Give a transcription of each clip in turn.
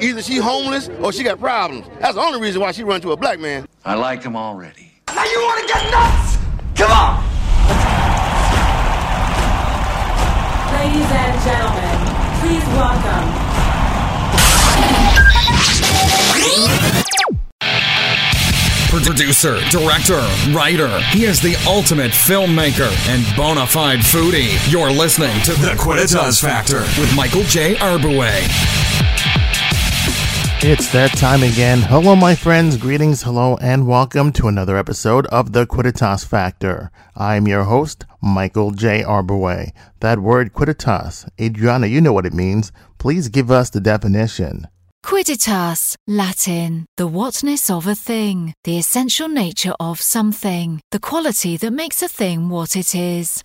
Either she homeless or she got problems. That's the only reason why she run to a black man. I like him already. Now you want to get nuts? Come on! Ladies and gentlemen, please welcome. Producer, director, writer. He is the ultimate filmmaker and bona fide foodie. You're listening to The Quidditas Factor with Michael J. Arbouay. It's that time again. Hello, my friends. Greetings, hello, and welcome to another episode of The Quidditas Factor. I'm your host, Michael J. Arbouay. That word quidditas, Adriana, you know what it means. Please give us the definition. Quidditas, Latin, the whatness of a thing, the essential nature of something, the quality that makes a thing what it is.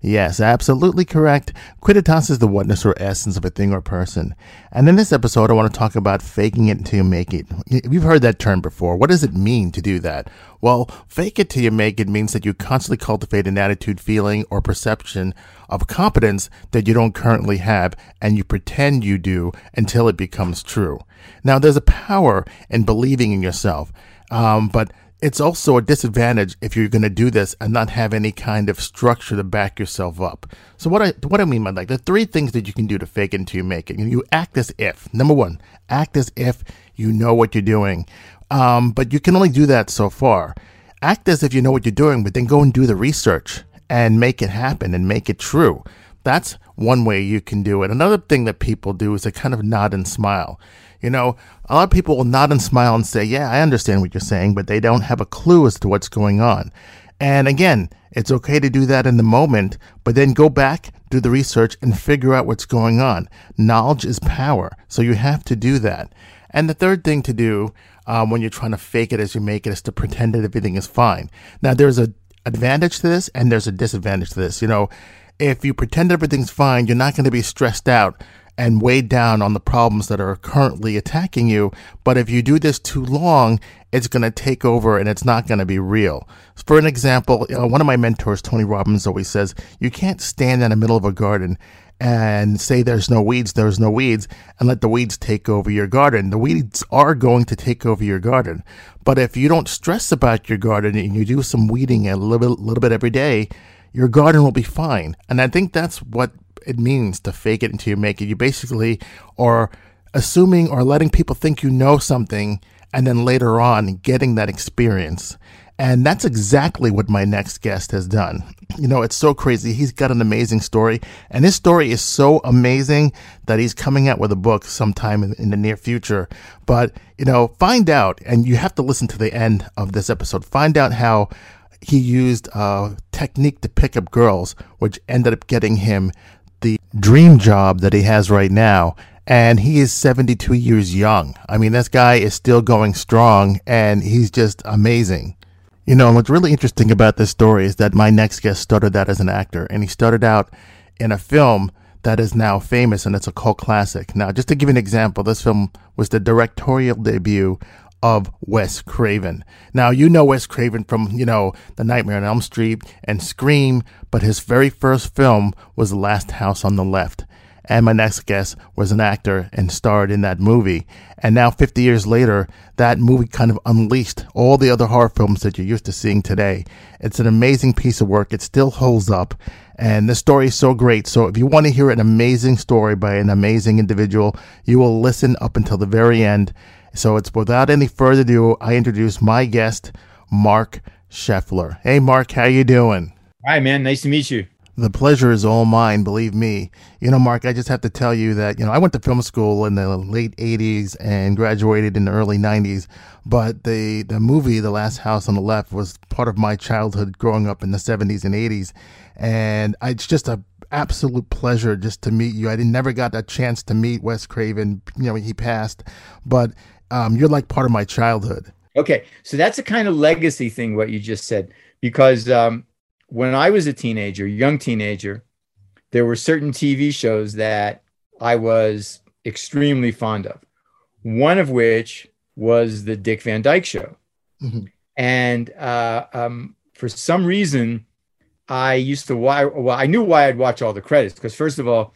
Yes, absolutely correct. Quidditas is the whatness or essence of a thing or person. And in this episode, I want to talk about faking it until you make it. You've heard that term before. What does it mean to do that? Well, fake it till you make it means that you constantly cultivate an attitude, feeling, or perception of competence that you don't currently have, and you pretend you do until it becomes true. Now, there's a power in believing in yourself, um, but it's also a disadvantage if you're going to do this and not have any kind of structure to back yourself up. So what I what I mean by like the three things that you can do to fake it until you make it. You act as if number one, act as if you know what you're doing, um, but you can only do that so far. Act as if you know what you're doing, but then go and do the research and make it happen and make it true. That's one way you can do it. Another thing that people do is they kind of nod and smile. You know, a lot of people will nod and smile and say, Yeah, I understand what you're saying, but they don't have a clue as to what's going on. And again, it's okay to do that in the moment, but then go back, do the research, and figure out what's going on. Knowledge is power, so you have to do that. And the third thing to do um, when you're trying to fake it as you make it is to pretend that everything is fine. Now, there's a advantage to this and there's a disadvantage to this. You know, if you pretend everything's fine, you're not going to be stressed out and weighed down on the problems that are currently attacking you. But if you do this too long, it's going to take over and it's not going to be real. For an example, uh, one of my mentors, Tony Robbins, always says, you can't stand in the middle of a garden and say there's no weeds, there's no weeds, and let the weeds take over your garden. The weeds are going to take over your garden. But if you don't stress about your garden and you do some weeding a little bit, little bit every day, your garden will be fine. And I think that's what it means to fake it until you make it. You basically are assuming or letting people think you know something and then later on getting that experience. And that's exactly what my next guest has done. You know, it's so crazy. He's got an amazing story, and his story is so amazing that he's coming out with a book sometime in, in, the near future. But, you know, find out, and you have to listen to the end of this episode, find out how he used a technique to pick up girls, which ended up getting him the dream job that he has right now. And he is 72 years young. I mean, this guy is still going strong and he's just amazing. You know, and what's really interesting about this story is that my next guest started out as an actor and he started out in a film that is now famous and it's a cult classic. Now, just to give you an example, this film was the directorial debut of Wes Craven. Now, you know Wes Craven from, you know, The Nightmare on Elm Street and Scream, but his very first film was The Last House on the Left. And my next guest was an actor and starred in that movie. And now, 50 years later, that movie kind of unleashed all the other horror films that you're used to seeing today. It's an amazing piece of work. It still holds up. And the story is so great. So if you want to hear an amazing story by an amazing individual, you will listen up until the very end. So it's without any further ado, I introduce my guest, Marc Sheffler. Hey, Mark, how you doing? Hi, man. Nice to meet you. The pleasure is all mine, believe me. You know, Mark, I just have to tell you that, you know, I went to film school in the late 80s and graduated in the early 90s, but the, the movie, The Last House on the Left, was part of my childhood growing up in the 70s and 80s. And it's just a absolute pleasure just to meet you. I didn't, never got a chance to meet Wes Craven. You know, he passed, but um, you're like part of my childhood. Okay, so that's a kind of legacy thing what you just said because um, when I was a teenager, young teenager, there were certain TV shows that I was extremely fond of. One of which was the Dick Van Dyke Show, mm-hmm. and uh, um, for some reason, I used to why well I knew why I'd watch all the credits because first of all,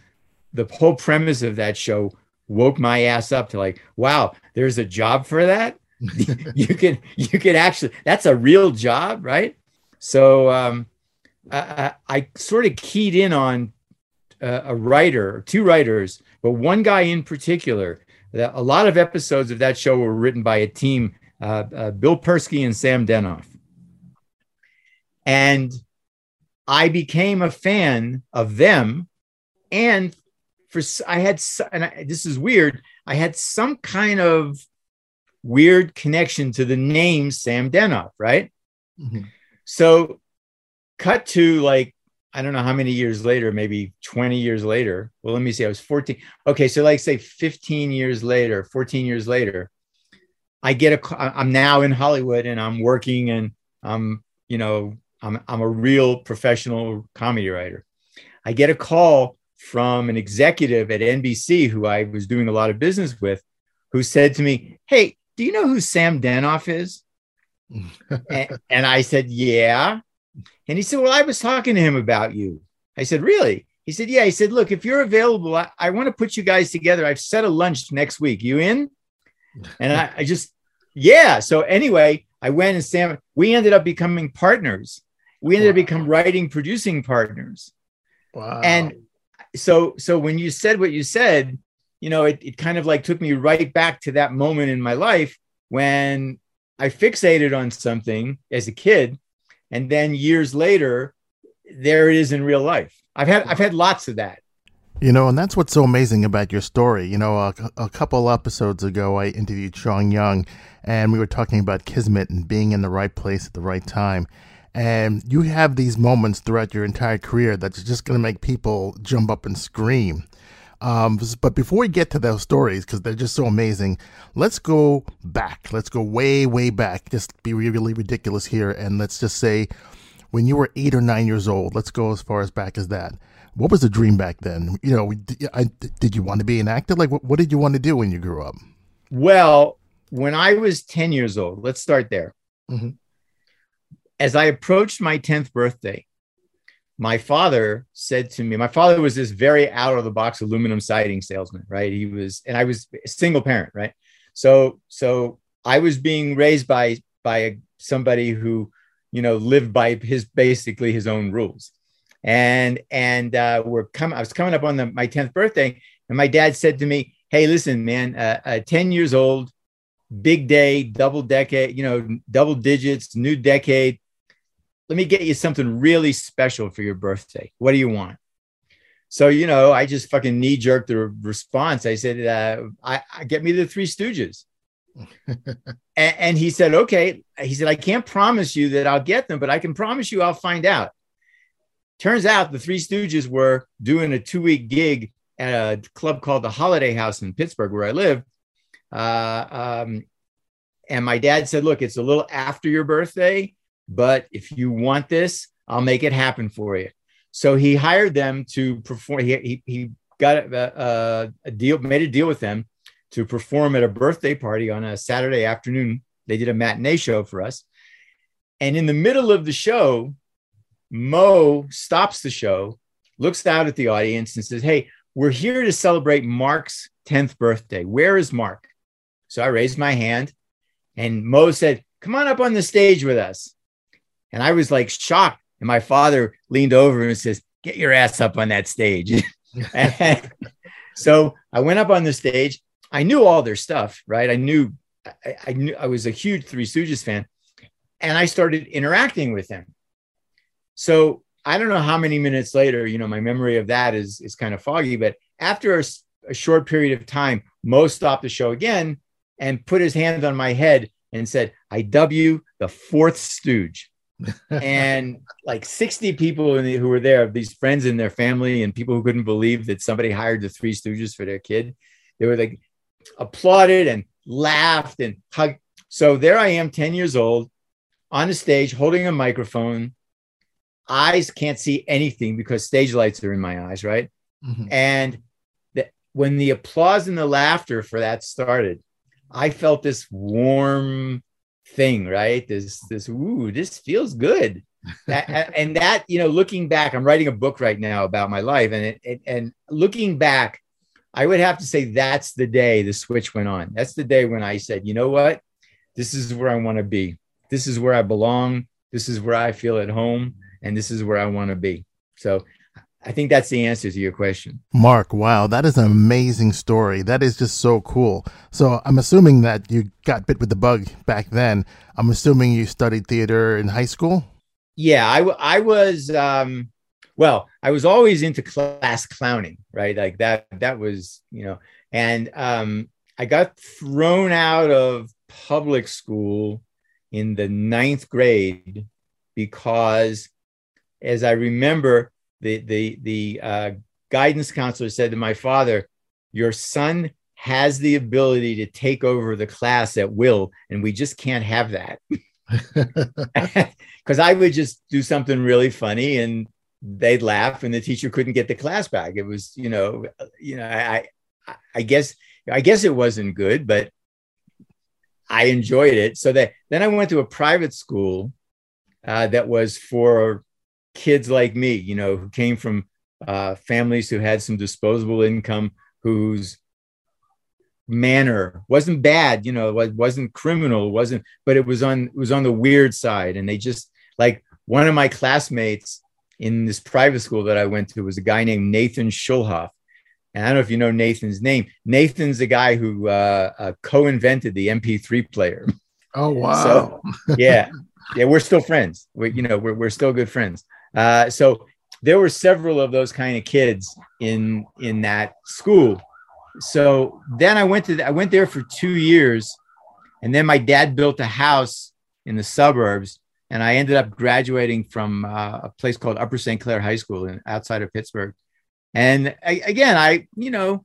the whole premise of that show woke my ass up to like, wow, there's a job for that. you can you can actually that's a real job, right? So um, I, I, I sort of keyed in on uh, a writer, two writers, but one guy in particular. That a lot of episodes of that show were written by a team, uh, uh, Bill Persky and Sam Denoff, and I became a fan of them, and for I had and I, this is weird. I had some kind of weird connection to the name Sam Denoff, right? Mm-hmm. So, cut to like I don't know how many years later, maybe 20 years later. Well, let me see. I was 14. Okay, so like say 15 years later, 14 years later, I get a. I'm now in Hollywood and I'm working and I'm you know I'm I'm a real professional comedy writer. I get a call from an executive at NBC who I was doing a lot of business with, who said to me, "Hey, do you know who Sam Denoff is?" and, and I said, "Yeah." And he said, Well, I was talking to him about you. I said, Really? He said, Yeah. He said, Look, if you're available, I, I want to put you guys together. I've set a lunch next week. You in? And I, I just, yeah. So anyway, I went and Sam, we ended up becoming partners. We ended wow. up becoming writing, producing partners. Wow. And so, so when you said what you said, you know, it, it kind of like took me right back to that moment in my life when I fixated on something as a kid. And then years later there it is in real life. I've had i've had lots of that. You know and that's what's so amazing about your story. You know a, a couple episodes ago i interviewed sean young and we were talking about kismet and being in the right place at the right time and you have these moments throughout your entire career that's just going to make people jump up and scream um, but before we get to those stories, because they're just so amazing, let's go back. Let's go way, way back. Just be really ridiculous here. And let's just say when you were eight or nine years old, let's go as far as back as that. What was the dream back then? You know, I, did you want to be an actor? Like, what, what did you want to do when you grew up? Well, when I was 10 years old, let's start there. Mm-hmm. As I approached my 10th birthday, my father said to me, my father was this very out of the box aluminum siding salesman, right? He was, and I was a single parent, right? So, so I was being raised by by somebody who, you know, lived by his basically his own rules, and and uh, we're coming. I was coming up on the, my tenth birthday, and my dad said to me, "Hey, listen, man, uh, uh, ten years old, big day, double decade, you know, double digits, new decade." Let me get you something really special for your birthday. What do you want? So, you know, I just fucking knee jerked the response. I said, uh, I, I get me the three stooges. and, and he said, okay. He said, I can't promise you that I'll get them, but I can promise you I'll find out. Turns out the three stooges were doing a two week gig at a club called the Holiday House in Pittsburgh, where I live. Uh, um, and my dad said, look, it's a little after your birthday but if you want this, I'll make it happen for you. So he hired them to perform. He, he, he got a, a, deal, made a deal with them to perform at a birthday party on a Saturday afternoon. They did a matinee show for us. And in the middle of the show, Mo stops the show, looks out at the audience, and says, Hey, we're here to celebrate Mark's 10th birthday. Where is Mark? So I raised my hand, and Mo said, Come on up on the stage with us. And I was like shocked. And my father leaned over and says, Get your ass up on that stage. so I went up on the stage. I knew all their stuff, right? I knew I, I knew I was a huge Three Stooges fan. And I started interacting with them. So I don't know how many minutes later, you know, my memory of that is is kind of foggy, but after a, a short period of time, Mo stopped the show again and put his hand on my head and said, I dub you the fourth stooge and like 60 people the, who were there, these friends and their family, and people who couldn't believe that somebody hired the Three Stooges for their kid. They were like applauded and laughed and hugged. So there I am, 10 years old, on the stage holding a microphone. Eyes can't see anything because stage lights are in my eyes, right? Mm-hmm. And the, when the applause and the laughter for that started, I felt this warm thing, right? This this ooh, this feels good. and that you know, looking back, I'm writing a book right now about my life, and it, it, and looking back, I would have to say that's the day the switch went on. That's the day when I said, you know what? This is where I want to be. This is where I belong. This is where I feel at home. And this is where I want to be. So I think that's the answer to your question. Mark, wow, that is an amazing story. That is just so cool. So I'm assuming that you got bit with the bug back then. I'm assuming you studied theater in high school. Yeah, I, w- I was, um, well, I was always into class clowning, right? Like that, that was, you know, and um, I got thrown out of public school in the ninth grade because, as I remember, the the the uh, guidance counselor said to my father, "Your son has the ability to take over the class at will, and we just can't have that." Because I would just do something really funny, and they'd laugh, and the teacher couldn't get the class back. It was, you know, you know, I, I guess, I guess it wasn't good, but I enjoyed it. So that then I went to a private school uh, that was for kids like me, you know, who came from uh, families who had some disposable income, whose manner wasn't bad, you know, it wasn't criminal, wasn't, but it was on it was on the weird side. And they just like one of my classmates in this private school that I went to was a guy named Nathan Schulhof. And I don't know if you know Nathan's name. Nathan's the guy who uh, uh, co-invented the MP3 player. Oh wow! So, yeah, yeah, we're still friends. We, you know, we're we're still good friends. Uh, so there were several of those kind of kids in in that school. So then I went to the, I went there for two years, and then my dad built a house in the suburbs, and I ended up graduating from uh, a place called Upper St. Clair High School in, outside of Pittsburgh. And I, again, I you know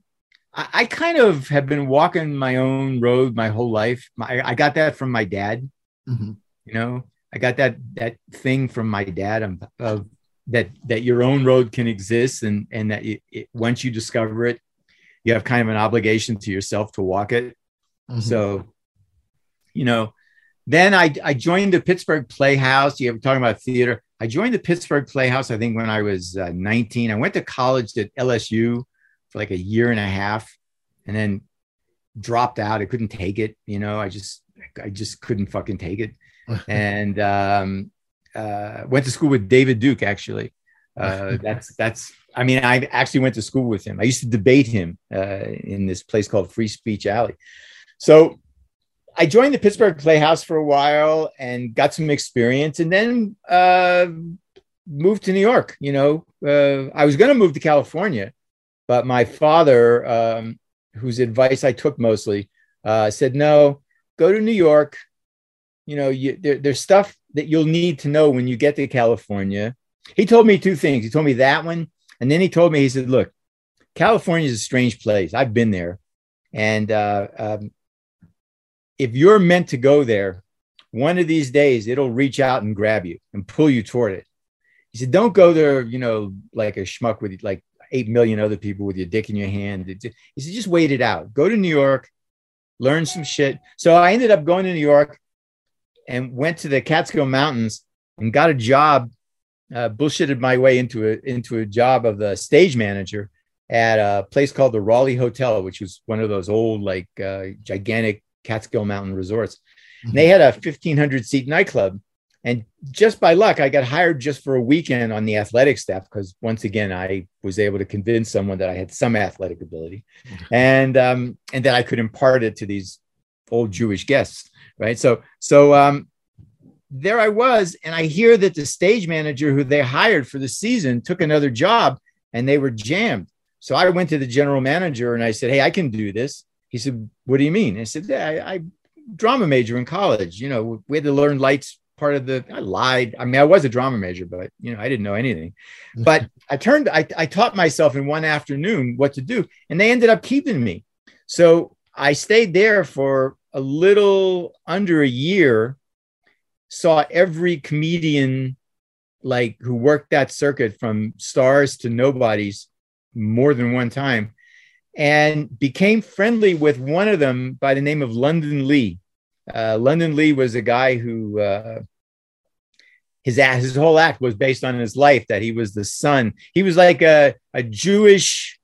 I, I, kind of have been walking my own road my whole life. My, I got that from my dad. Mm-hmm. You know, I got that that thing from my dad of, of that that your own road can exist and and that it, it, once you discover it, you have kind of an obligation to yourself to walk it. Mm-hmm. So, you know, then I I joined the Pittsburgh Playhouse. You were talking about theater. I joined the Pittsburgh Playhouse. I think when I was uh, 19. I went to college at LSU for like a year and a half, and then dropped out. I couldn't take it. You know, I just I just couldn't fucking take it and um, uh, went to school with David Duke. Actually, uh, that's that's. I mean, I actually went to school with him. I used to debate him uh, in this place called Free Speech Alley. So I joined the Pittsburgh Playhouse for a while and got some experience, and then uh, moved to New York. You know, uh, I was going to move to California, but my father, um, whose advice I took mostly, uh, said, "No, go to New York, you know, you, there, there's stuff that you'll need to know when you get to California. He told me two things. He told me that one, and then he told me, he said, "Look, California is a strange place. I've been there, and uh, um, if you're meant to go there, one of these days it'll reach out and grab you and pull you toward it." He said, "Don't go there, you know, like a schmuck with like eight million other people with your dick in your hand." He said, "Just wait it out. Go to New York, learn some shit." So I ended up going to New York and went to the Catskill Mountains and got a job. Uh, bullshitted my way into a into a job of the stage manager at a place called the Raleigh Hotel, which was one of those old like uh, gigantic Catskill Mountain resorts. Mm-hmm. They had a 1500 seat nightclub. And just by luck, I got hired just for a weekend on the athletic staff because once again, I was able to convince someone that I had some athletic ability, mm-hmm. and um, and that I could impart it to these old Jewish guests right? So so um, there I was, and I hear that the stage manager who they hired for the season took another job, and they were jammed. So I went to the general manager and I said, "Hey, I can do this." He said, "What do you mean?" I said, yeah, I, I drama major in college. You know, we had to learn lights part of the i lied i mean i was a drama major but you know i didn't know anything but i turned I, I taught myself in one afternoon what to do and they ended up keeping me so i stayed there for a little under a year, saw every comedian like who worked that circuit from stars to nobodies more than one time and became friendly with one of them by the name of London Lee. Uh, London Lee was a guy who uh, his his whole act was based on his life that he was the son. He was like a, a Jewish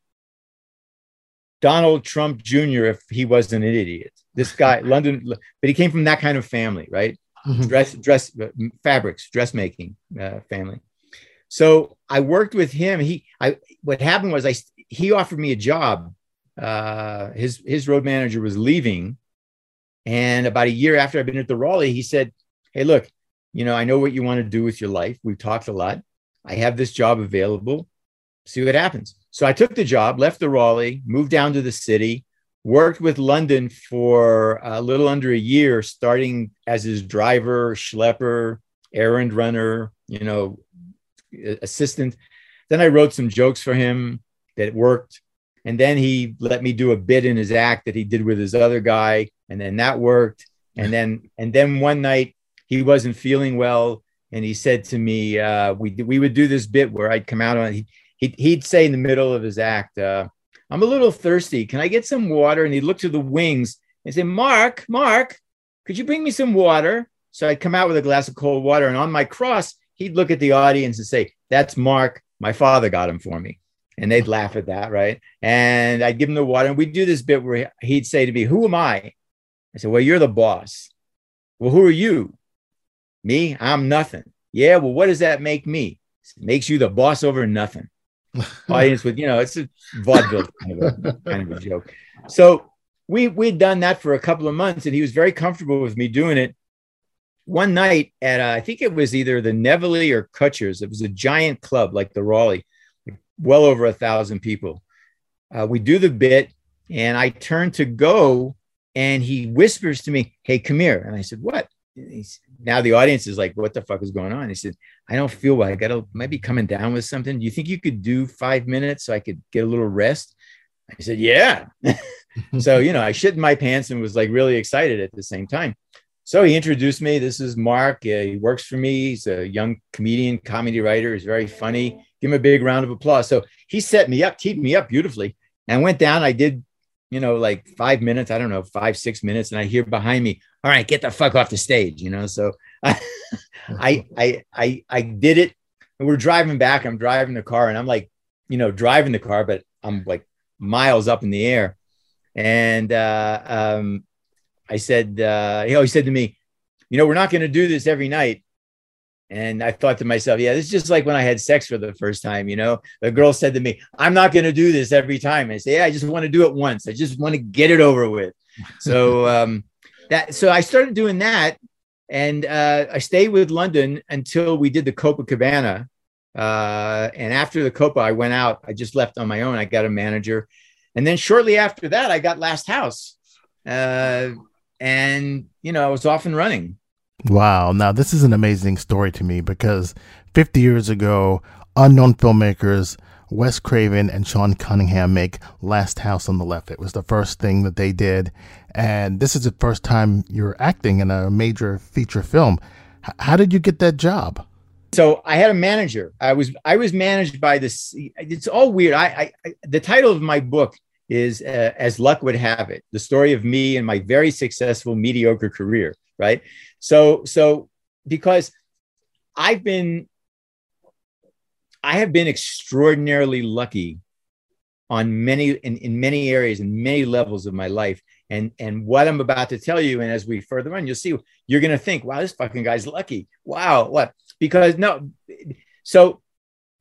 Donald Trump Jr. if he wasn't an idiot. This guy, London, but he came from that kind of family, right? Mhm. Dress, dress, uh, fabrics, dressmaking uh, family. So I worked with him. He, I, what happened was I, he offered me a job. Uh, his his road manager was leaving, and about a year after I've been at the Raleigh, he said, "Hey, look, you know, I know what you want to do with your life. We've talked a lot. I have this job available. See what happens." So I took the job, left the Raleigh, moved down to the city, worked with London for a little under a year, starting as his driver, schlepper, errand runner, you know, assistant. Then I wrote some jokes for him that worked. And then he let me do a bit in his act that he did with his other guy. And then that worked. And then, and then one night he wasn't feeling well. And he said to me, uh, we, we would do this bit where I'd come out on, he, he'd, say in the middle of his act, uh, I'm a little thirsty. Can I get some water? And he'd look to the wings and say, Mark, Mark, could you bring me some water? So I'd come out with a glass of cold water. And on my cross, he'd look at the audience and say, That's Mark. My father got him for me. And they'd laugh at that, right? And I'd give him the water. And we'd do this bit where he'd say to me, Who am I? I said, Well, you're the boss. Well, who are you? Me? I'm nothing. Yeah. Well, what does that make me? It makes you the boss over nothing. Audience with, you know, it's a vaudeville kind of a, kind of a joke. So we we'd done that for a couple of months, and he was very comfortable with me doing it. One night at uh, I think it was either the Nevele or Kutsher's. It was a giant club like the Raleigh, well over a thousand people. Uh, we do the bit, and I turn to go, and he whispers to me, "Hey, come here." And I said, "What?" And he's, now the audience is like, "What the fuck is going on?" He said, "I don't feel well. I gotta might be coming down with something. Do you think you could do five minutes so I could get a little rest?" I said, "Yeah." so you know, I shit in my pants and was like really excited at the same time. So he introduced me. This is Mark. Uh, he works for me. He's a young comedian, comedy writer. He's very funny. Give him a big round of applause. So he set me up, teed me up beautifully, and I went down. I did, you know, like five minutes. I don't know, five six minutes, and I hear behind me, "All right, get the fuck off the stage," you know. So I, I, I, I, did it. We're driving back. I'm driving the car, and I'm like, you know, driving the car, but I'm like miles up in the air. And uh, um, I said, uh, he said to me, you know, we're not going to do this every night. And I thought to myself, yeah, this is just like when I had sex for the first time. You know, the girl said to me, I'm not going to do this every time. I say, yeah, I just want to do it once. I just want to get it over with. So um, that, so I started doing that, and uh, I stayed with London until we did the Copacabana. Uh, and after the Copa, I went out. I just left on my own. I got a manager, and then shortly after that, I got Last House. Uh, and you know, I was off and running. Wow. Now, this is an amazing story to me because 50 years ago, unknown filmmakers Wes Craven and Sean Cunningham make Last House on the Left. It was the first thing that they did. And this is the first time you're acting in a major feature film. H- how did you get that job? So I had a manager. I was I was managed by this. It's all weird. I, I, I the title of my book is uh, as luck would have it, the story of me and my very successful mediocre career. Right. So so because I've been I have been extraordinarily lucky on many in, in many areas and many levels of my life. And and what I'm about to tell you, and as we further on, you'll see you're gonna think, wow, this fucking guy's lucky. Wow, what? Because no, so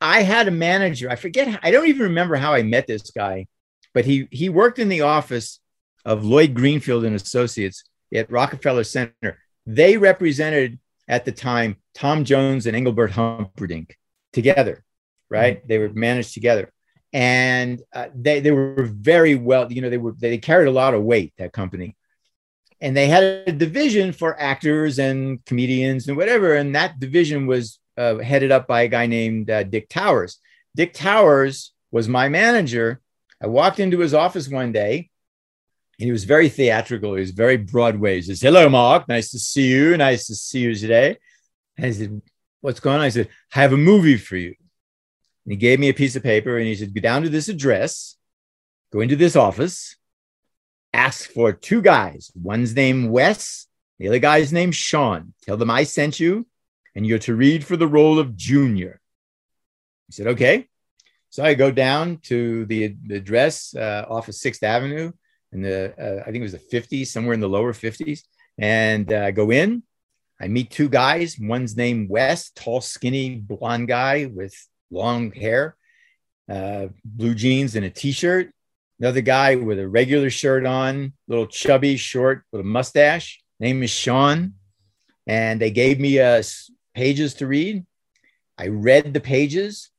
I had a manager. I forget. I don't even remember how I met this guy, but he he worked in the office of Lloyd Greenfield and Associates at Rockefeller Center. They represented at the time Tom Jones and Engelbert Humperdinck together, right? Mm-hmm. They were managed together, and uh, they they were very well. You know, they were they carried a lot of weight that company, and they had a division for actors and comedians and whatever, and that division was uh, headed up by a guy named uh, Dick Towers. Dick Towers was my manager. I walked into his office one day and he was very theatrical. He was very Broadway. He says, Hello, Mark. Nice to see you. Nice to see you today. And I said, What's going on? I said, I have a movie for you. And he gave me a piece of paper and he said, Go down to this address, go into this office, ask for two guys. One's named Wes, the other guy's named Sean. Tell them I sent you and you're to read for the role of Junior. He said, Okay. So I go down to the, address uh, off of Sixth Avenue in the uh, I think it was the 50s, somewhere in the lower 50s, and uh, I go in. I meet two guys. One's named Wes, tall, skinny, blonde guy with long hair, uh, blue jeans and a t-shirt. Another guy with a regular shirt on, little chubby, short, with a mustache. Name is Sean, and they gave me uh, pages to read. I read the pages.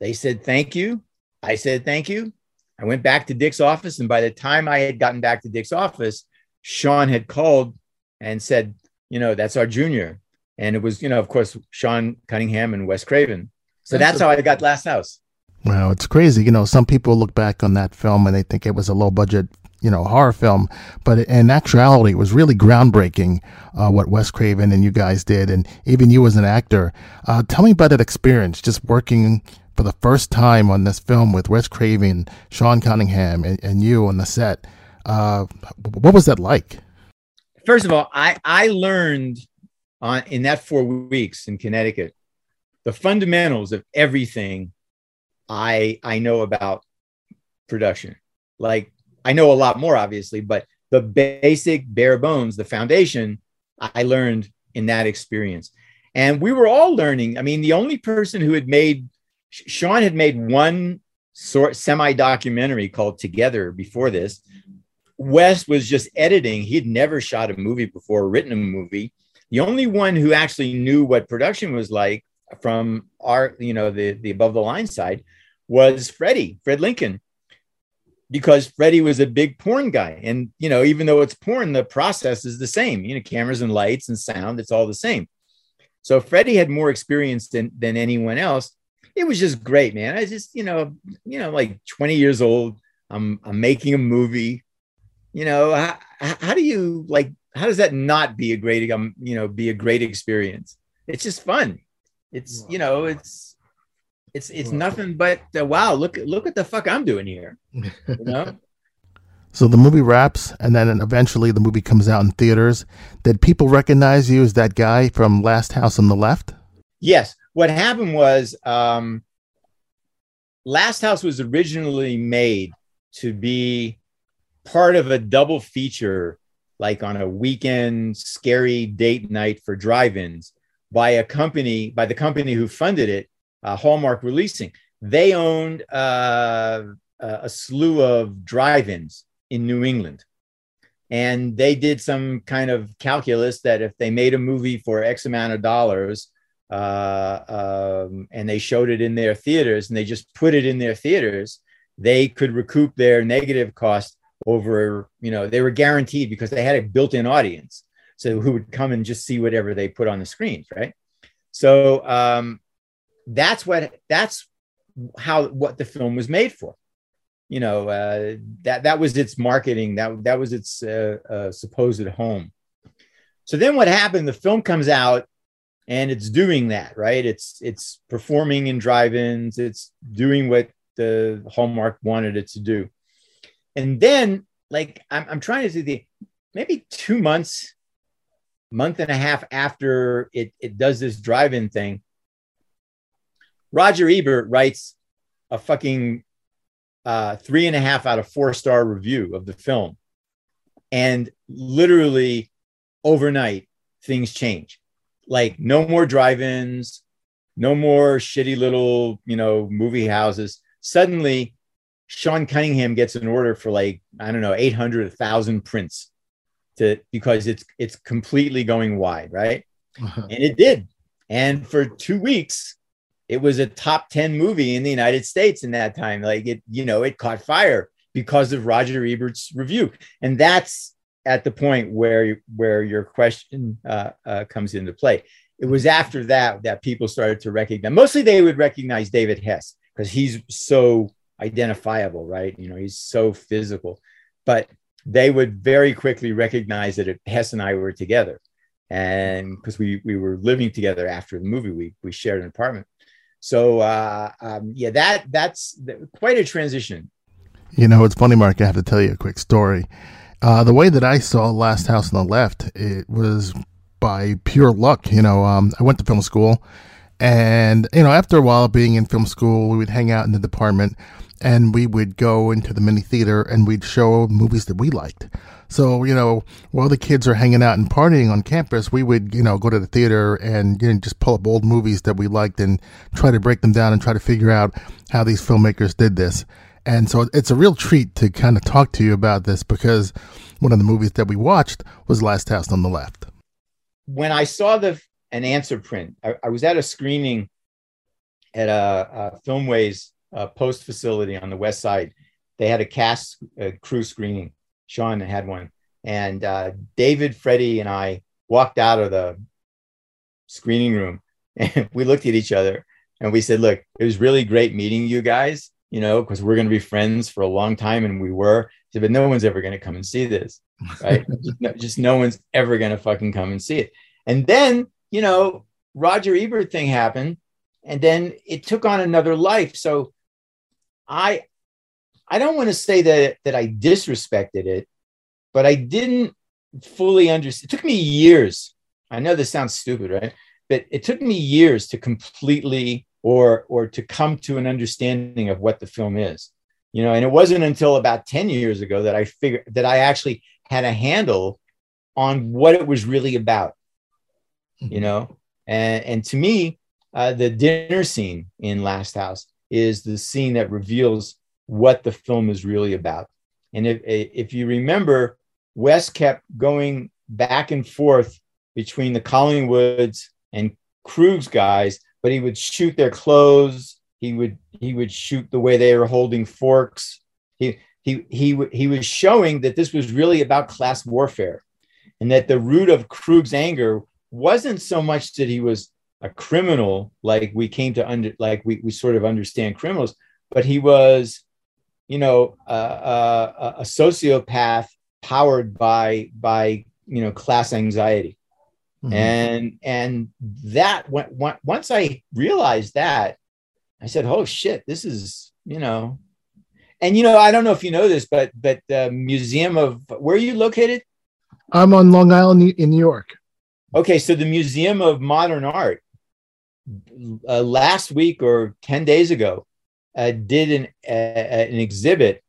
They said thank you. I said thank you. I went back to Dick's office, and by the time I had gotten back to Dick's office, Sean had called and said, you know, that's our junior. And it was, you know, of course, Sean Cunningham and Wes Craven. So that's, that's how I got Last House. Wow, it's crazy. You know, some people look back on that film and they think it was a low budget, you know, horror film, but in actuality, it was really groundbreaking uh, what Wes Craven and you guys did, and even you as an actor. Uh, tell me about that experience, just working for the first time on this film with Wes Craven, Sean Cunningham, and, and you on the set. Uh, what was that like? First of all, I I learned on in that four weeks in Connecticut the fundamentals of everything I I know about production. Like I know a lot more, obviously, but the basic bare bones, the foundation, I learned in that experience. And we were all learning. I mean, the only person who had made Sean had made one sort semi documentary called Together before this. Wes was just editing. He'd never shot a movie before, written a movie. The only one who actually knew what production was like from our, you know, the, the above the line side was Freddie, Fred Lincoln, because Freddie was a big porn guy. And, you know, even though it's porn, the process is the same, you know, cameras and lights and sound, it's all the same. So Freddie had more experience than, than anyone else it was just great, man. I just, you know, you know, like 20 years old. I'm I'm making a movie. You know, how, how do you like? How does that not be a great, um, you know, be a great experience? It's just fun. It's you know, it's it's it's nothing but uh, wow. Look look at the fuck I'm doing here. You know. So the movie wraps, and then eventually the movie comes out in theaters. Did people recognize you as that guy from Last House on the Left? Yes what happened was um, Last House was originally made to be part of a double feature, like on a weekend scary date night for drive-ins by a company, by the company who funded it, uh, Hallmark Releasing. They owned uh, a slew of drive-ins in New England. And they did some kind of calculus that if they made a movie for X amount of dollars, uh, um, and they showed it in their theaters and they just put it in their theaters, they could recoup their negative cost over, you know, they were guaranteed because they had a built in audience. So who would come and just see whatever they put on the screens, right? So um, that's what that's how what the film was made for. You know uh, that that was its marketing. That that was its uh, uh, supposed home. So then what happened? The film comes out and it's doing that right it's it's performing in drive-ins it's doing what the hallmark wanted it to do and then like i'm, I'm trying to see the maybe two months month and a half after it, it does this drive-in thing roger ebert writes a fucking uh, three and a half out of four star review of the film. And literally overnight things change. Like no more drive-ins, no more shitty little, you know, movie houses. Suddenly, Sean Cunningham gets an order for like, I don't know, 800, 1,000 prints to because it's it's completely going wide, right? Uh-huh. And it did. And for two weeks, it was a top 10 movie in the United States in that time. Like it, you know, it caught fire because of Roger Ebert's review. And that's at the point where where your question uh, uh, comes into play. It was after that that people started to recognize. Mostly, they would recognize David Hess because he's so identifiable, right? You know, he's so physical. But they would very quickly recognize that Hess and I were together, and because we we were living together after the movie, we we shared an apartment. So uh, um, yeah, that that's quite a transition. You know, it's funny, Mark. I have to tell you a quick story. Uh, the way that I saw Last House on the Left, it was by pure luck. You know, um, I went to film school, And, you know, after a while being in film school, we would hang out in the department and we would go into the mini theater and we'd show movies that we liked. So, you know, while the kids are hanging out and partying on campus, we would, you know, go to the theater and you know, just pull up old movies that we liked and try to break them down and try to figure out how these filmmakers did this. And so it's a real treat to kind of talk to you about this because one of the movies that we watched was Last House on the Left. When I saw the an answer print, I, I was at a screening at a, a Filmways uh, post facility on the west side. They had a cast uh, crew screening. Sean had one, and uh, David, Freddie, and I walked out of the screening room, and we looked at each other, and we said, "Look, it was really great meeting you guys." You know, because we're going to be friends for a long time, and we were. Said, but no one's ever going to come and see this, right? just, no, just no one's ever going to fucking come and see it. And then, you know, Roger Ebert thing happened, and then it took on another life. So I I don't want to say that that I disrespected it, but I didn't fully understand. It took me years. I know this sounds stupid, right? But it took me years to completely or or to come to an understanding of what the film is. You know, and it wasn't until about 10 years ago that I figured that I actually had a handle on what it was really about. You know, and and to me, uh, the dinner scene in Last House is the scene that reveals what the film is really about. And if, if you remember, Wes kept going back and forth between the Collingwoods and Krug's guys, but he would shoot their clothes. He would he would shoot the way they were holding forks. He he he he was showing that this was really about class warfare, and that the root of Krug's anger wasn't so much that he was a criminal like we came to under like we, we sort of understand criminals but he was you know uh, a sociopath powered by by you know class anxiety. Mm-hmm. and and that went, once i realized that i said oh shit this is you know and you know i don't know if you know this but but the museum of where are you located? I'm on long island in new york. Okay so the museum of modern art uh, last week or 10 days ago uh, did an, uh, an exhibit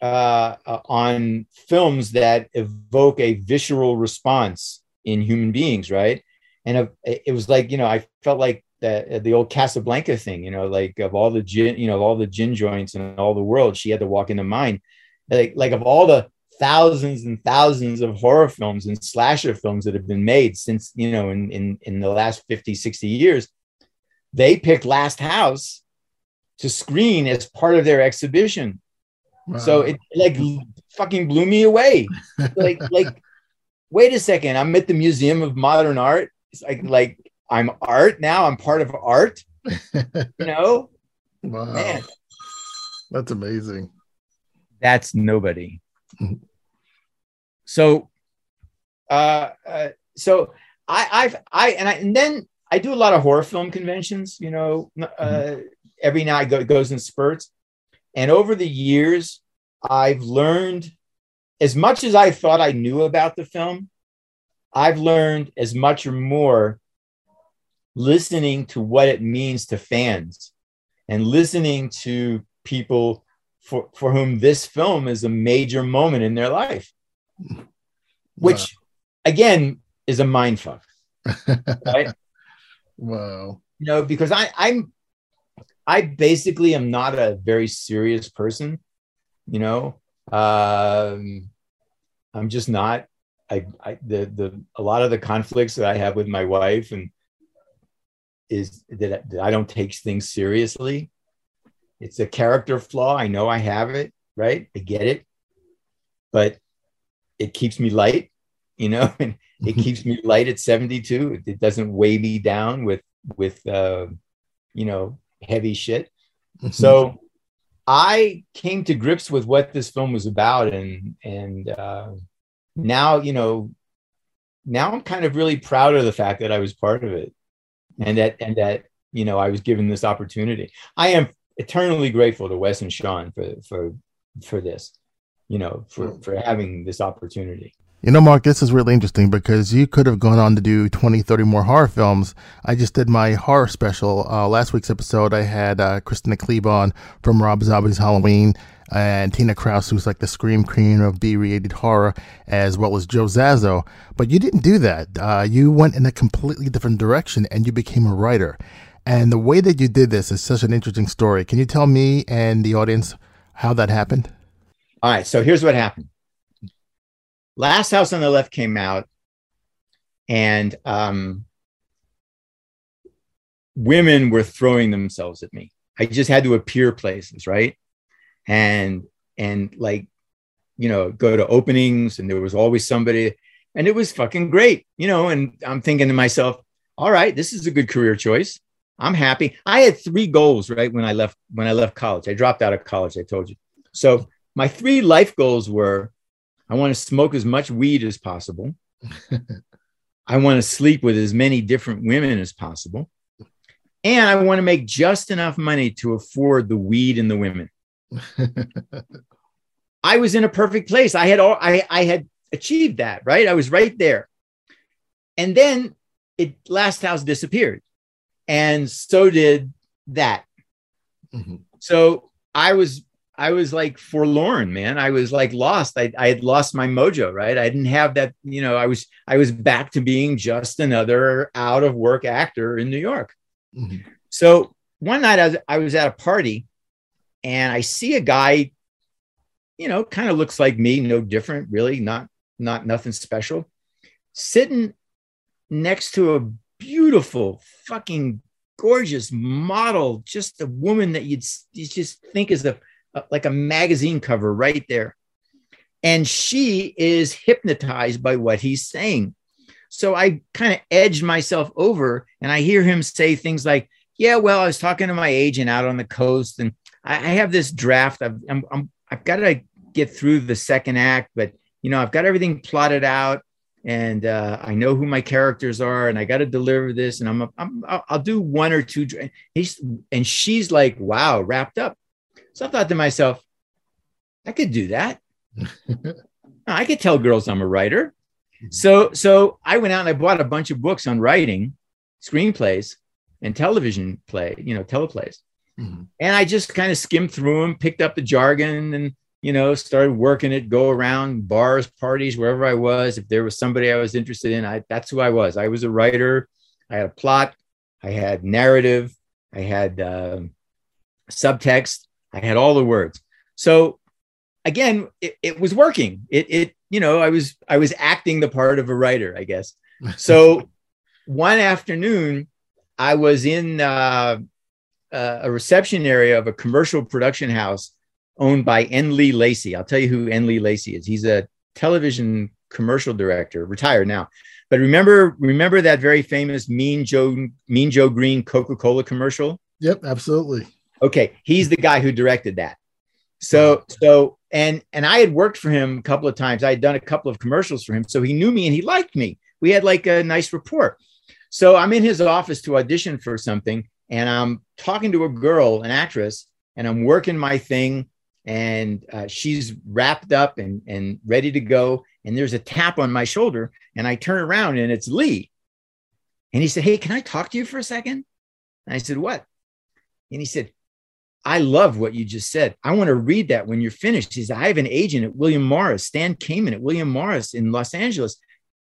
uh, uh, on films that evoke a visceral response in human beings, right? And it was like, you know, I felt like the, the old Casablanca thing, you know, like of all the gin, you know, all the gin joints and all the world, she had to walk into mine. Like, like of all the thousands and thousands of horror films and slasher films that have been made since, you know, in, in, in the last 50, 60 years, they picked Last House to screen as part of their exhibition. Wow. So it like fucking blew me away. like, like, wait a second, I'm at the Museum of Modern Art. It's like, like I'm art now. I'm part of art. you know, wow, Man. that's amazing. That's nobody. so, uh, uh, so I, I've, I, and I, and then I do a lot of horror film conventions, you know, uh, mm-hmm. every night go, goes in spurts. And over the years, I've learned as much as I thought I knew about the film, I've learned as much or more listening to what it means to fans and listening to people for, for whom this film is a major moment in their life, which wow. again is a mind fuck. right? Wow. You know, because I, I'm, I basically am not a very serious person. You know, um, I'm just not. I, I, the, the, a lot of the conflicts that I have with my wife and is that, that I don't take things seriously. It's a character flaw. I know I have it, right? I get it, but it keeps me light, you know, and it keeps me light at 72 it doesn't weigh me down with with uh, you know heavy shit. Mm-hmm. so i came to grips with what this film was about and and uh, now you know now i'm kind of really proud of the fact that i was part of it and that and that you know i was given this opportunity. I am eternally grateful to wes and sean for for for this you know for for having this opportunity You know, Mark, this is really interesting because you could have gone on to do 20, 30 more horror films. I just did my horror special. Uh, last week's episode, I had uh, Kristina Klebe from Rob Zombie's Halloween and Tina Krause, who's like the scream queen of B-rated horror, as well as Joe Zaso. But you didn't do that. Uh, you went in a completely different direction and you became a writer. And the way that you did this is such an interesting story. Can you tell me and the audience how that happened? All right. So here's what happened. Last House on the Left came out, and um, women were throwing themselves at me. I just had to appear places, right? And and like, you know, go to openings, and there was always somebody, and it was fucking great, you know. And I'm thinking to myself, all right, this is a good career choice. I'm happy. I had three goals, right? When I left, when I left college, I dropped out of college. I told you. So my three life goals were I want to smoke as much weed as possible. I want to sleep with as many different women as possible. And I want to make just enough money to afford the weed and the women. I was in a perfect place. I had all I, I had achieved that, right? I was right there. And then it last house disappeared. And so did that. Mm-hmm. So I was I was like forlorn, man. I was like lost. I, I had lost my mojo, right? I didn't have that, you know, I was I was back to being just another out of work actor in New York. Mm-hmm. So one night I was, I was at a party and I see a guy, you know, kind of looks like me, no different, really, not not nothing special, sitting next to a beautiful fucking gorgeous model, just a woman that you'd, you just think is a uh, like a magazine cover right there. And she is hypnotized by what he's saying. So I kind of edged myself over and I hear him say things like, Yeah, well, I was talking to my agent out on the coast and I, I have this draft. I've, I'm, I'm, I've got to get through the second act, but you know, I've got everything plotted out and uh, I know who my characters are, and I got to deliver this, and I'm, I'm I'll do one or two. He's and she's like, wow, wrapped up. So I thought to myself, I could do that. I could tell girls I'm a writer. So so I went out and I bought a bunch of books on writing, screenplays, and television play, you know, teleplays. Mm-hmm. And I just kind of skimmed through them, picked up the jargon, and you know, started working it, go around bars, parties, wherever I was. If there was somebody I was interested in, I that's who I was. I was a writer. I had a plot. I had narrative. I had uh, subtext. I had all the words. So again, it, it was working. It, it, you know, I was, I was acting the part of a writer, I guess. So one afternoon, I was in uh, uh, a reception area of a commercial production house owned by N. Lee Lacy. I'll tell you who N. Lee Lacy is. He's a television commercial director, retired now. But remember, remember that very famous Mean Joe, Mean Joe Greene Coca-Cola commercial? Yep, absolutely. Okay, he's the guy who directed that. So so and and I had worked for him a couple of times. I had done a couple of commercials for him, so he knew me and he liked me. We had like a nice rapport. So I'm in his office to audition for something, and I'm talking to a girl, an actress, and I'm working my thing, and uh, she's wrapped up and and ready to go. And there's a tap on my shoulder, and I turn around and it's Lee. And he said, "Hey, can I talk to you for a second? And I said, "What?" And he said, I love what you just said. I want to read that when you're finished. He said, I have an agent at William Morris, Stan Kamen at William Morris in Los Angeles.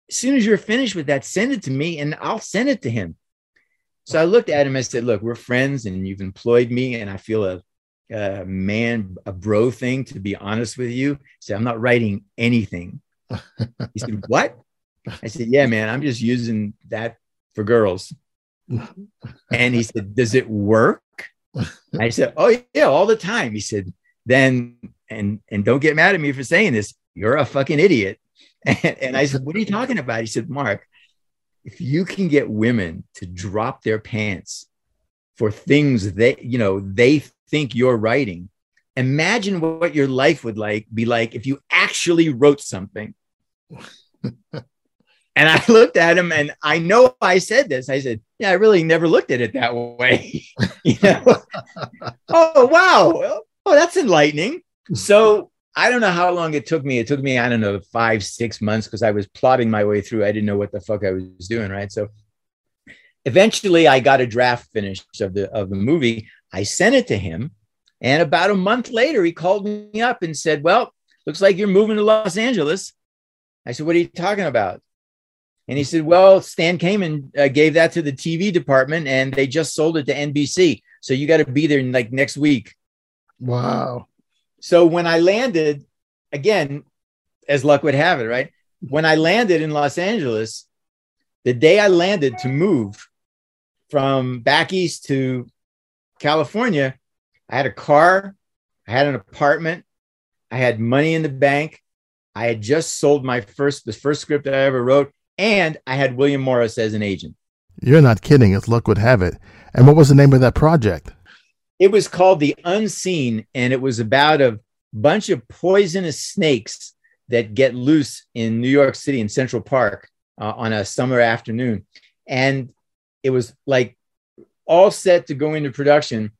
As soon as you're finished with that, send it to me and I'll send it to him. So I looked at him and said, Look, we're friends and you've employed me, and I feel a, a man, a bro thing, to be honest with you. He said, I'm not writing anything. he said, What? I said, Yeah, man, I'm just using that for girls. And he said, Does it work? I said, "Oh yeah, all the time." He said, "Then and and don't get mad at me for saying this. You're a fucking idiot." And, and I said, "What are you talking about?" He said, "Mark, if you can get women to drop their pants for things they you know they think you're writing, imagine what your life would like be like if you actually wrote something." And I looked at him and I know I said this. I said, Yeah, I really never looked at it that way. you know? oh, wow. Oh, that's enlightening. So I don't know how long it took me. It took me, I don't know, five, six months because I was plotting my way through. I didn't know what the fuck I was doing, right? So eventually I got a draft finished of the of the movie. I sent it to him. And about a month later, he called me up and said, Well, looks like you're moving to Los Angeles. I said, What are you talking about? And he said, Well, Stan Kamen uh, gave that to the TV department and they just sold it to NBC. So you got to be there like next week. Wow. So when I landed, again, as luck would have it, right? When I landed in Los Angeles, the day I landed to move from back east to California, I had a car, I had an apartment, I had money in the bank. I had just sold my first, the first script that I ever wrote, and I had William Morris as an agent. You're not kidding, as luck would have it. And what was the name of that project? It was called The Unseen, and it was about a bunch of poisonous snakes that get loose in New York City in Central Park uh, on a summer afternoon. And it was like all set to go into production.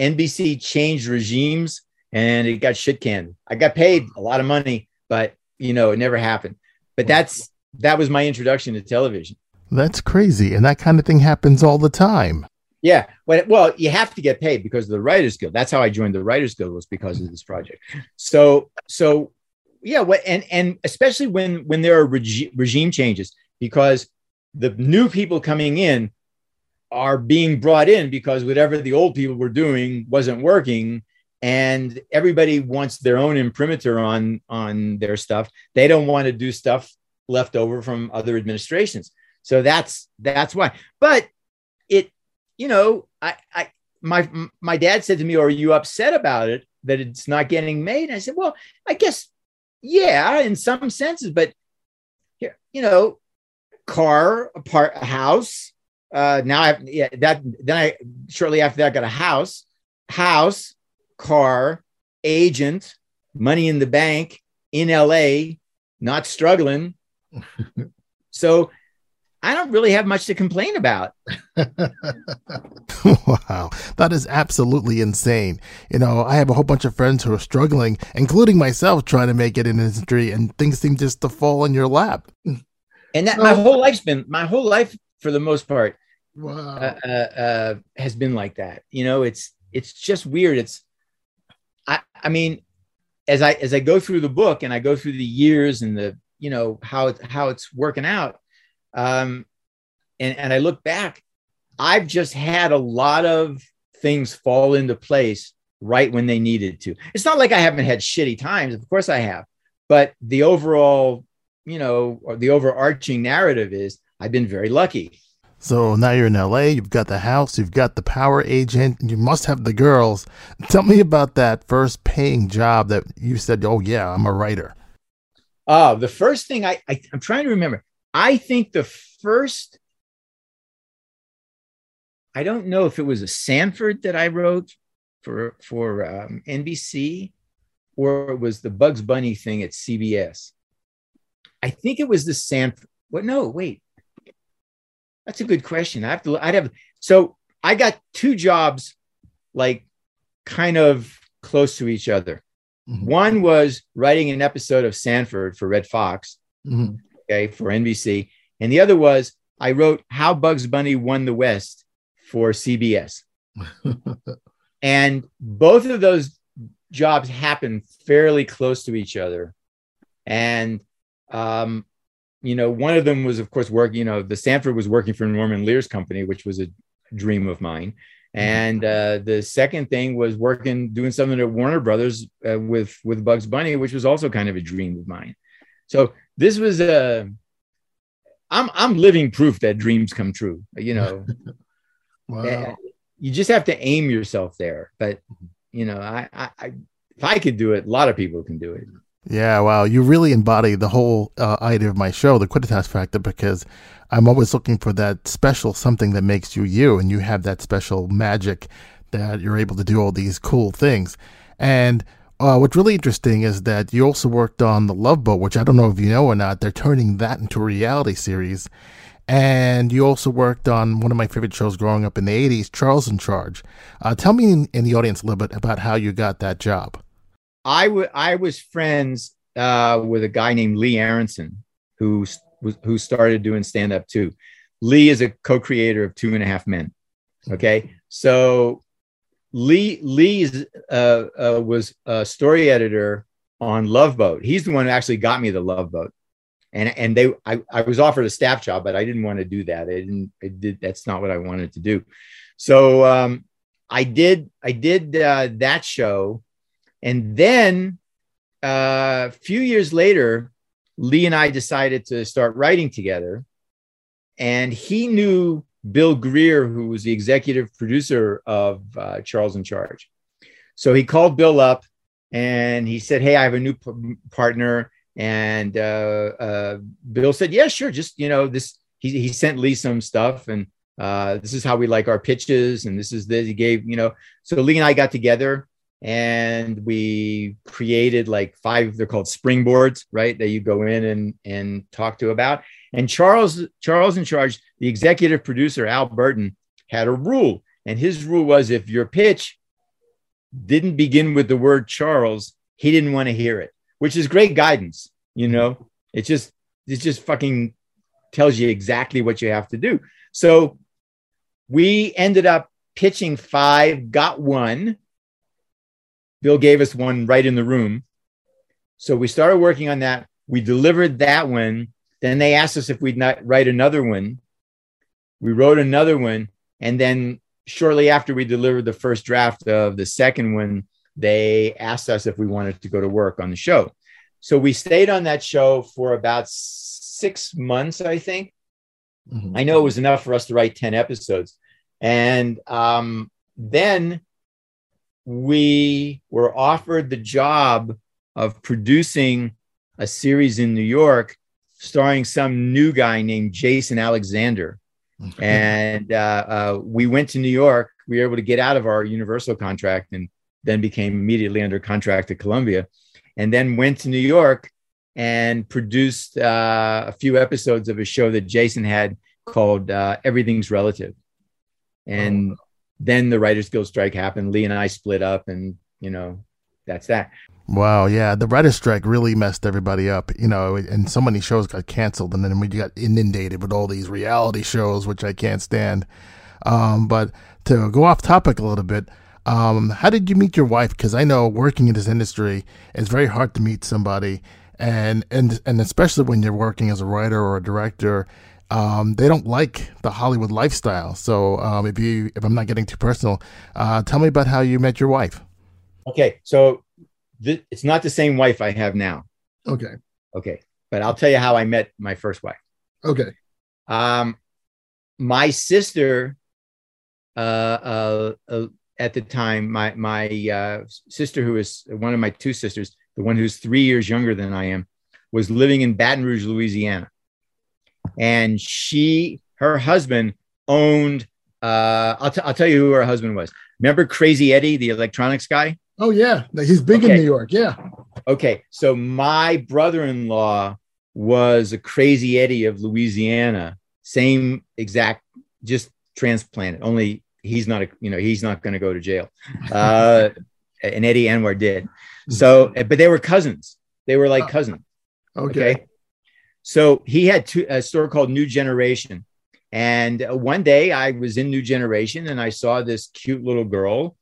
NBC changed regimes and it got shit canned. I got paid a lot of money, but you know, it never happened. But that's that was my introduction to television. That's crazy. And that kind of thing happens all the time. Yeah. Well, well, you have to get paid because of the Writers Guild. That's how I joined the Writers Guild was because of this project. So, so yeah. What and and especially when when there are regi- regime changes, because the new people coming in are being brought in because whatever the old people were doing wasn't working and everybody wants their own imprimatur on on their stuff they don't want to do stuff left over from other administrations so that's that's why but it you know i i my my dad said to me are you upset about it that it's not getting made and i said well i guess yeah in some senses but here you know car apart a house uh now I have, yeah that then i shortly after that got a house house car, agent, money in the bank in LA, not struggling. so I don't really have much to complain about. wow, that is absolutely insane. You know, I have a whole bunch of friends who are struggling, including myself, trying to make it in industry, and things seem just to fall in your lap. And that my whole life's been my whole life, for the most part, wow. uh, uh, uh, has been like that. You know, it's it's just weird. It's I, I mean, as I as I go through the book and I go through the years and the you know how it, how it's working out, um, and and I look back, I've just had a lot of things fall into place right when they needed to. It's not like I haven't had shitty times, of course I have, but the overall, you know, or the overarching narrative is I've been very lucky. So now you're in LA, you've got the house, you've got the power agent, you must have the girls. Tell me about that first paying job that you said, oh, yeah, I'm a writer. Oh, the first thing I, I I'm trying to remember. I think the first, I don't know if it was a Sanford that I wrote for for um, NBC or it was the Bugs Bunny thing at CBS. I think it was the Sanford. What? No, wait. That's a good question. I have to. I'd have. So I got two jobs, like kind of close to each other. Mm-hmm. One was writing an episode of Sanford for Redd Foxx, mm-hmm. okay, for NBC, and the other was I wrote How Bugs Bunny Won the West for CBS. and both of those jobs happened fairly close to each other, and um, you know, one of them was, of course, working. You know, the Sanford was working for Norman Lear's company, which was a dream of mine. Mm-hmm. And uh, the second thing was working, doing something at Warner Brothers uh, with with Bugs Bunny, which was also kind of a dream of mine. So this was a. Uh, I'm I'm living proof that dreams come true. You know, wow. you just have to aim yourself there. But you know, I, I, I if I could do it, a lot of people can do it. Yeah, wow. You really embody the whole uh, idea of my show, the Quidditas Factor, because I'm always looking for that special something that makes you you, and you have that special magic that you're able to do all these cool things. And uh, what's really interesting is that you also worked on The Love Boat, which I don't know if you know or not. They're turning that into a reality series. And you also worked on one of my favorite shows growing up in the 80s, Charles in Charge. Uh, tell me in, in the audience a little bit about how you got that job. I was friends uh, with a guy named Lee Aronsohn who who started doing stand up too. Lee is a co-creator of Two and a Half Men. Okay, so Lee Lee is, uh, uh, was a story editor on Love Boat. He's the one who actually got me the Love Boat, and and they I, I was offered a staff job, but I didn't want to do that. I didn't. I did. That's not what I wanted to do. So um, I did. I did uh, that show, and then uh, a few years later, Lee and I decided to start writing together, and he knew Bill Greer, who was the executive producer of uh, Charles in Charge. So he called Bill up and he said, "Hey, I have a new p- partner." And uh, uh, Bill said, "Yeah, sure. Just you know, this." He he sent Lee some stuff, and uh, this is how we like our pitches, and this is this he gave. You know, so Lee and I got together and we created like five. They're called springboards, right? That you go in and and talk to about. And Charles Charles in charge, the executive producer Al Burton had a rule, and his rule was if your pitch didn't begin with the word Charles, he didn't want to hear it, which is great guidance. You mm-hmm. know, it just it just fucking tells you exactly what you have to do. So we ended up pitching five, got one. Bill gave us one right in the room. So we started working on that. We delivered that one. Then they asked us if we'd not write another one. We wrote another one. And then shortly after we delivered the first draft of the second one, they asked us if we wanted to go to work on the show. So we stayed on that show for about six months, I think. Mhm. I know it was enough for us to write 10 episodes. And um, then we were offered the job of producing a series in New York starring some new guy named Jason Alexander. And uh, uh, we went to New York. We were able to get out of our Universal contract and then became immediately under contract at Columbia. And then went to New York and produced uh, a few episodes of a show that Jason had called uh, Everything's Relative. And then the Writers Guild strike happened. Lee and I split up, and you know, that's that. Wow, yeah, the writer's strike really messed everybody up, you know, and so many shows got canceled, and then we got inundated with all these reality shows, which I can't stand. Um, but to go off topic a little bit, um, how did you meet your wife? Because I know working in this industry, it's very hard to meet somebody, and and and especially when you're working as a writer or a director, um, they don't like the Hollywood lifestyle. So um, if you if I'm not getting too personal, uh, tell me about how you met your wife. Okay, so th- it's not the same wife I have now. Okay. Okay, but I'll tell you how I met my first wife. Okay. Um, my sister, uh, uh, uh, at the time, my my uh, sister, who is one of my two sisters, the one who's three years younger than I am, was living in Baton Rouge, Louisiana, and she, her husband, owned. Uh, I'll, t- I'll tell you who her husband was. Remember Crazy Eddie, the electronics guy? Oh yeah, he's big in New York. Yeah. Okay, so my brother-in-law was a crazy Eddie of Louisiana, same exact, just transplanted. Only he's not a, you know, he's not going to go to jail. Uh, and Eddie Antar did. So, but they were cousins. They were like cousins. Okay. Okay. So he had two, a store called New Generation. And uh, one day I was in New Generation and I saw this cute little girl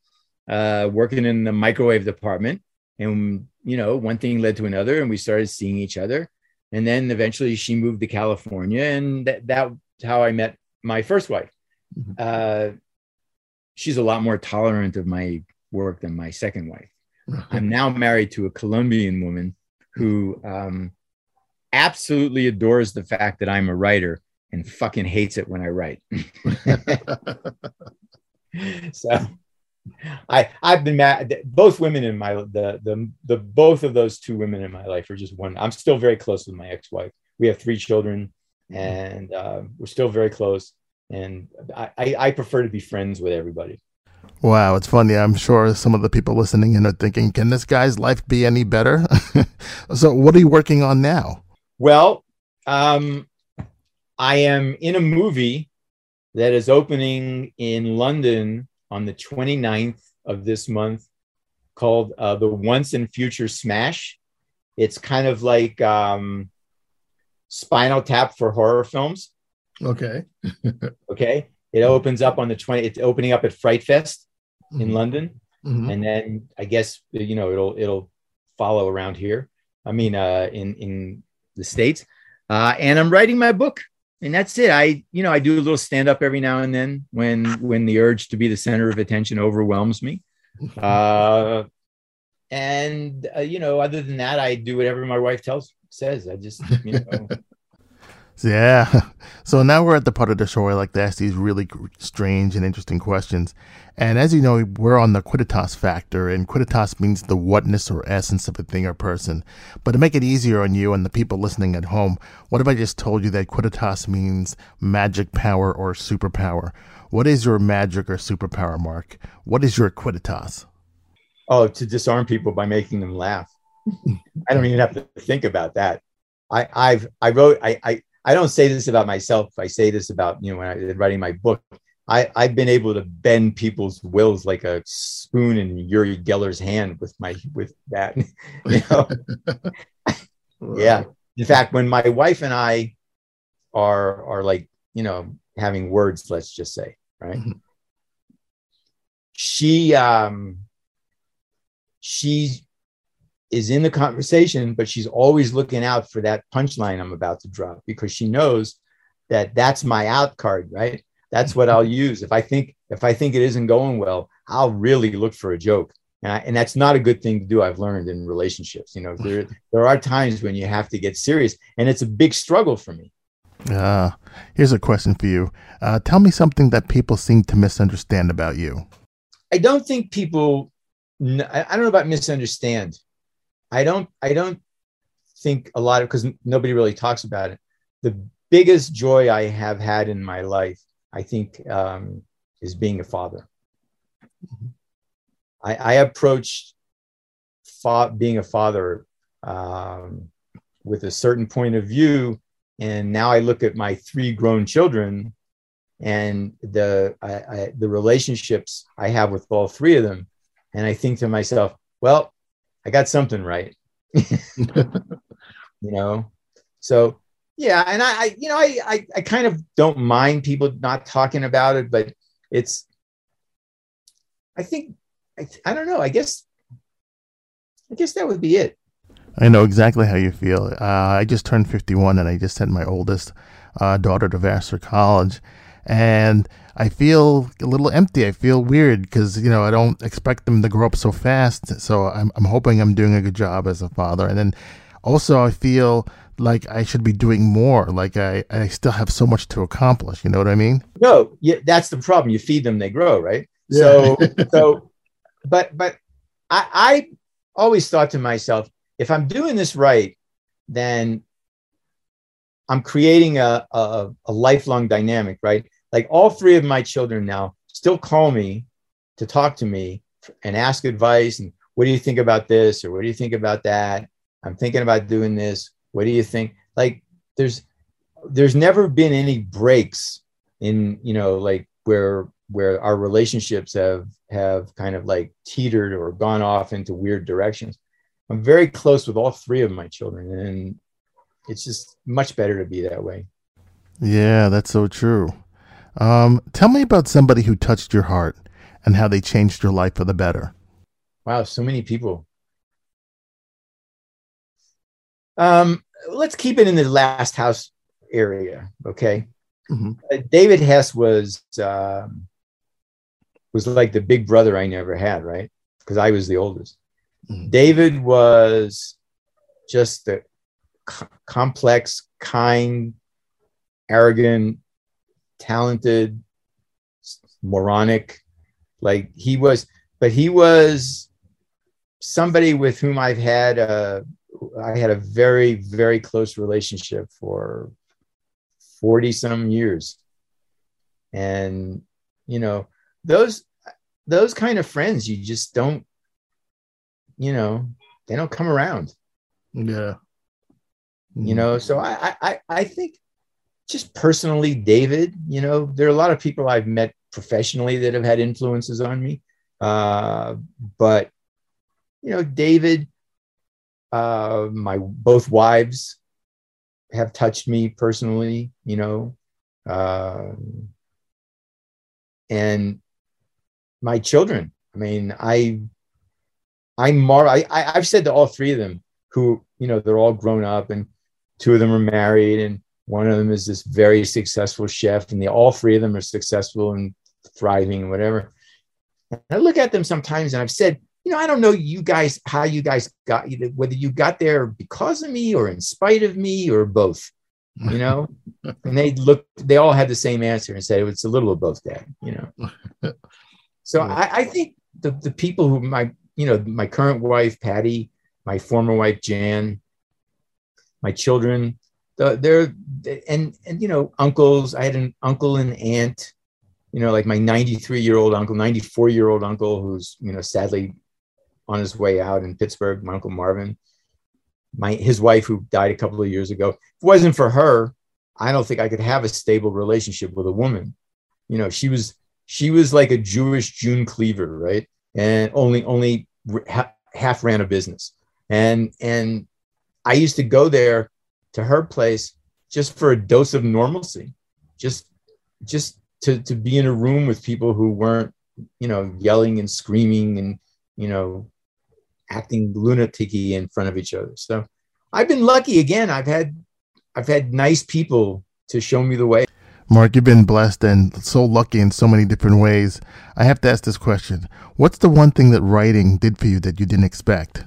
uh, working in the microwave department. And, you know, one thing led to another and we started seeing each other. And then eventually she moved to California. And that, that's how I met my first wife. Uh, she's a lot more tolerant of my work than my second wife. I'm now married to a Colombian woman who um, absolutely adores the fact that I'm a writer and fucking hates it when I write. so I I've been mad. Both women in my the the the both of those two women in my life are just one. I'm still very close with my ex-wife. We have three children, and uh, we're still very close. And I, I I prefer to be friends with everybody. Wow, it's funny. I'm sure some of the people listening in are thinking, can this guy's life be any better? so, what are you working on now? Well, um, I am in a movie that is opening in London on the 29th of this month. called uh, the Once and Future Smash. It's kind of like um, Spinal Tap for horror films. Okay. Okay, it opens up on the twenty. It's opening up at Fright Fest in Mhm. London, Mhm. and then I guess you know it'll it'll follow around here. I mean, uh, in in the states, uh, and I'm writing my book, and that's it. I you know I do a little stand up every now and then when when the urge to be the center of attention overwhelms me. Uh, and uh, you know, other than that, I do whatever my wife tells says. I just you know. Yeah. So now we're at the part of the show where I like to ask these really strange and interesting questions. And as you know, we're on the Quidditas factor, and Quidditas means the whatness or essence of a thing or person. But to make it easier on you and the people listening at home, what if I just told you that Quidditas means magic power or superpower? What is your magic or superpower, Mark? What is your Quidditas? Oh, to disarm people by making them laugh. I don't even have to think about that. I, I've I wrote I, I I don't say this about myself. I say this about you know when I'm writing my book. I I've been able to bend people's wills like a spoon in Uri Geller's hand with my with that. you know, yeah. In fact, when my wife and I are are like you know having words, let's just say, right? Mhm. She um she is in the conversation, but she's always looking out for that punchline I'm about to drop because she knows that that's my out card, right? That's what I'll use if I think if I think it isn't going well. I'll really look for a joke, and, I, and that's not a good thing to do. I've learned in relationships. You know, there there are times when you have to get serious, and it's a big struggle for me. Uh, here's a question for you. Uh, tell me something that people seem to misunderstand about you. I don't think people. I don't know about misunderstand. I don't. I don't think a lot of because nobody really talks about it. The biggest joy I have had in my life, I think, um, is being a father. I, I approached fa- being a father um, with a certain point of view, and now I look at my three grown children and the I, I, the relationships I have with all three of them, and I think to myself, well, I got something right, you know. So yeah, and I, I you know, I, I I kind of don't mind people not talking about it, but it's I think I, I don't know. I guess I guess that would be it. I know exactly how you feel. Uh, I just turned 51 and I just sent my oldest uh, daughter to Vassar College. And I feel a little empty. I feel weird because, you know, I don't expect them to grow up so fast. So I'm, I'm hoping I'm doing a good job as a father. And then also, I feel like I should be doing more. Like I, I still have so much to accomplish. You know what I mean? No, yeah, that's the problem. You feed them, they grow, right? Yeah. So, so, but, but I, I always thought to myself, if I'm doing this right, then I'm creating a, a, a lifelong dynamic, right? Like all three of my children now still call me to talk to me and ask advice. And what do you think about this? Or what do you think about that? I'm thinking about doing this. What do you think? Like there's, there's never been any breaks in, you know, like where, where our relationships have, have kind of like teetered or gone off into weird directions. I'm very close with all three of my children, and it's just much better to be that way. Yeah, that's so true. Um, tell me about somebody who touched your heart and how they changed your life for the better. Wow, so many people. Um, let's keep it in the last house area, okay? Mhm. Uh, David Hess was um, was like the big brother I never had, right? Because I was the oldest. Mhm. David was just the co- complex, kind, arrogant, talented, moronic. Like he was, but he was somebody with whom I've had a, I had a very, very close relationship for 40 some years. And, you know, those, those kind of friends, you just don't, you know, they don't come around Yeah. you mm. know so I, I i i think just personally david you know there are a lot of people i've met professionally that have had influences on me uh but you know, David, uh, my both wives have touched me personally, you know, uh, and my children. I mean, I, I mar. I, I I've said to all three of them, who you know, they're all grown up, and two of them are married, and one of them is this very successful chef, and they all three of them are successful and thriving and whatever. And I look at them sometimes, and I've said, you know, I don't know you guys how you guys got whether you got there because of me or in spite of me or both. You know, and they look, they all had the same answer and said it's a little of both, Dad. You know, so I, I think the the people who my you know my current wife Patty, my former wife Jan, my children, the, they're and and you know uncles. I had an uncle and aunt you know, like my 93 year old uncle, 94 year old uncle, who's, you know, sadly on his way out in Pittsburgh, my uncle Marvin, my, his wife who died a couple of years ago. If it wasn't for her, I don't think I could have a stable relationship with a woman. You know, she was, she was like a Jewish June Cleaver, right? And only, only ha- half ran a business. And, and I used to go there to her place just for a dose of normalcy, just, just to to be in a room with people who weren't you know yelling and screaming and you know acting lunaticy in front of each other. So i've been lucky again. I've had i've had nice people to show me the way. Mark you've been blessed and so lucky in so many different ways. I have to ask this question. What's the one thing that writing did for you that you didn't expect?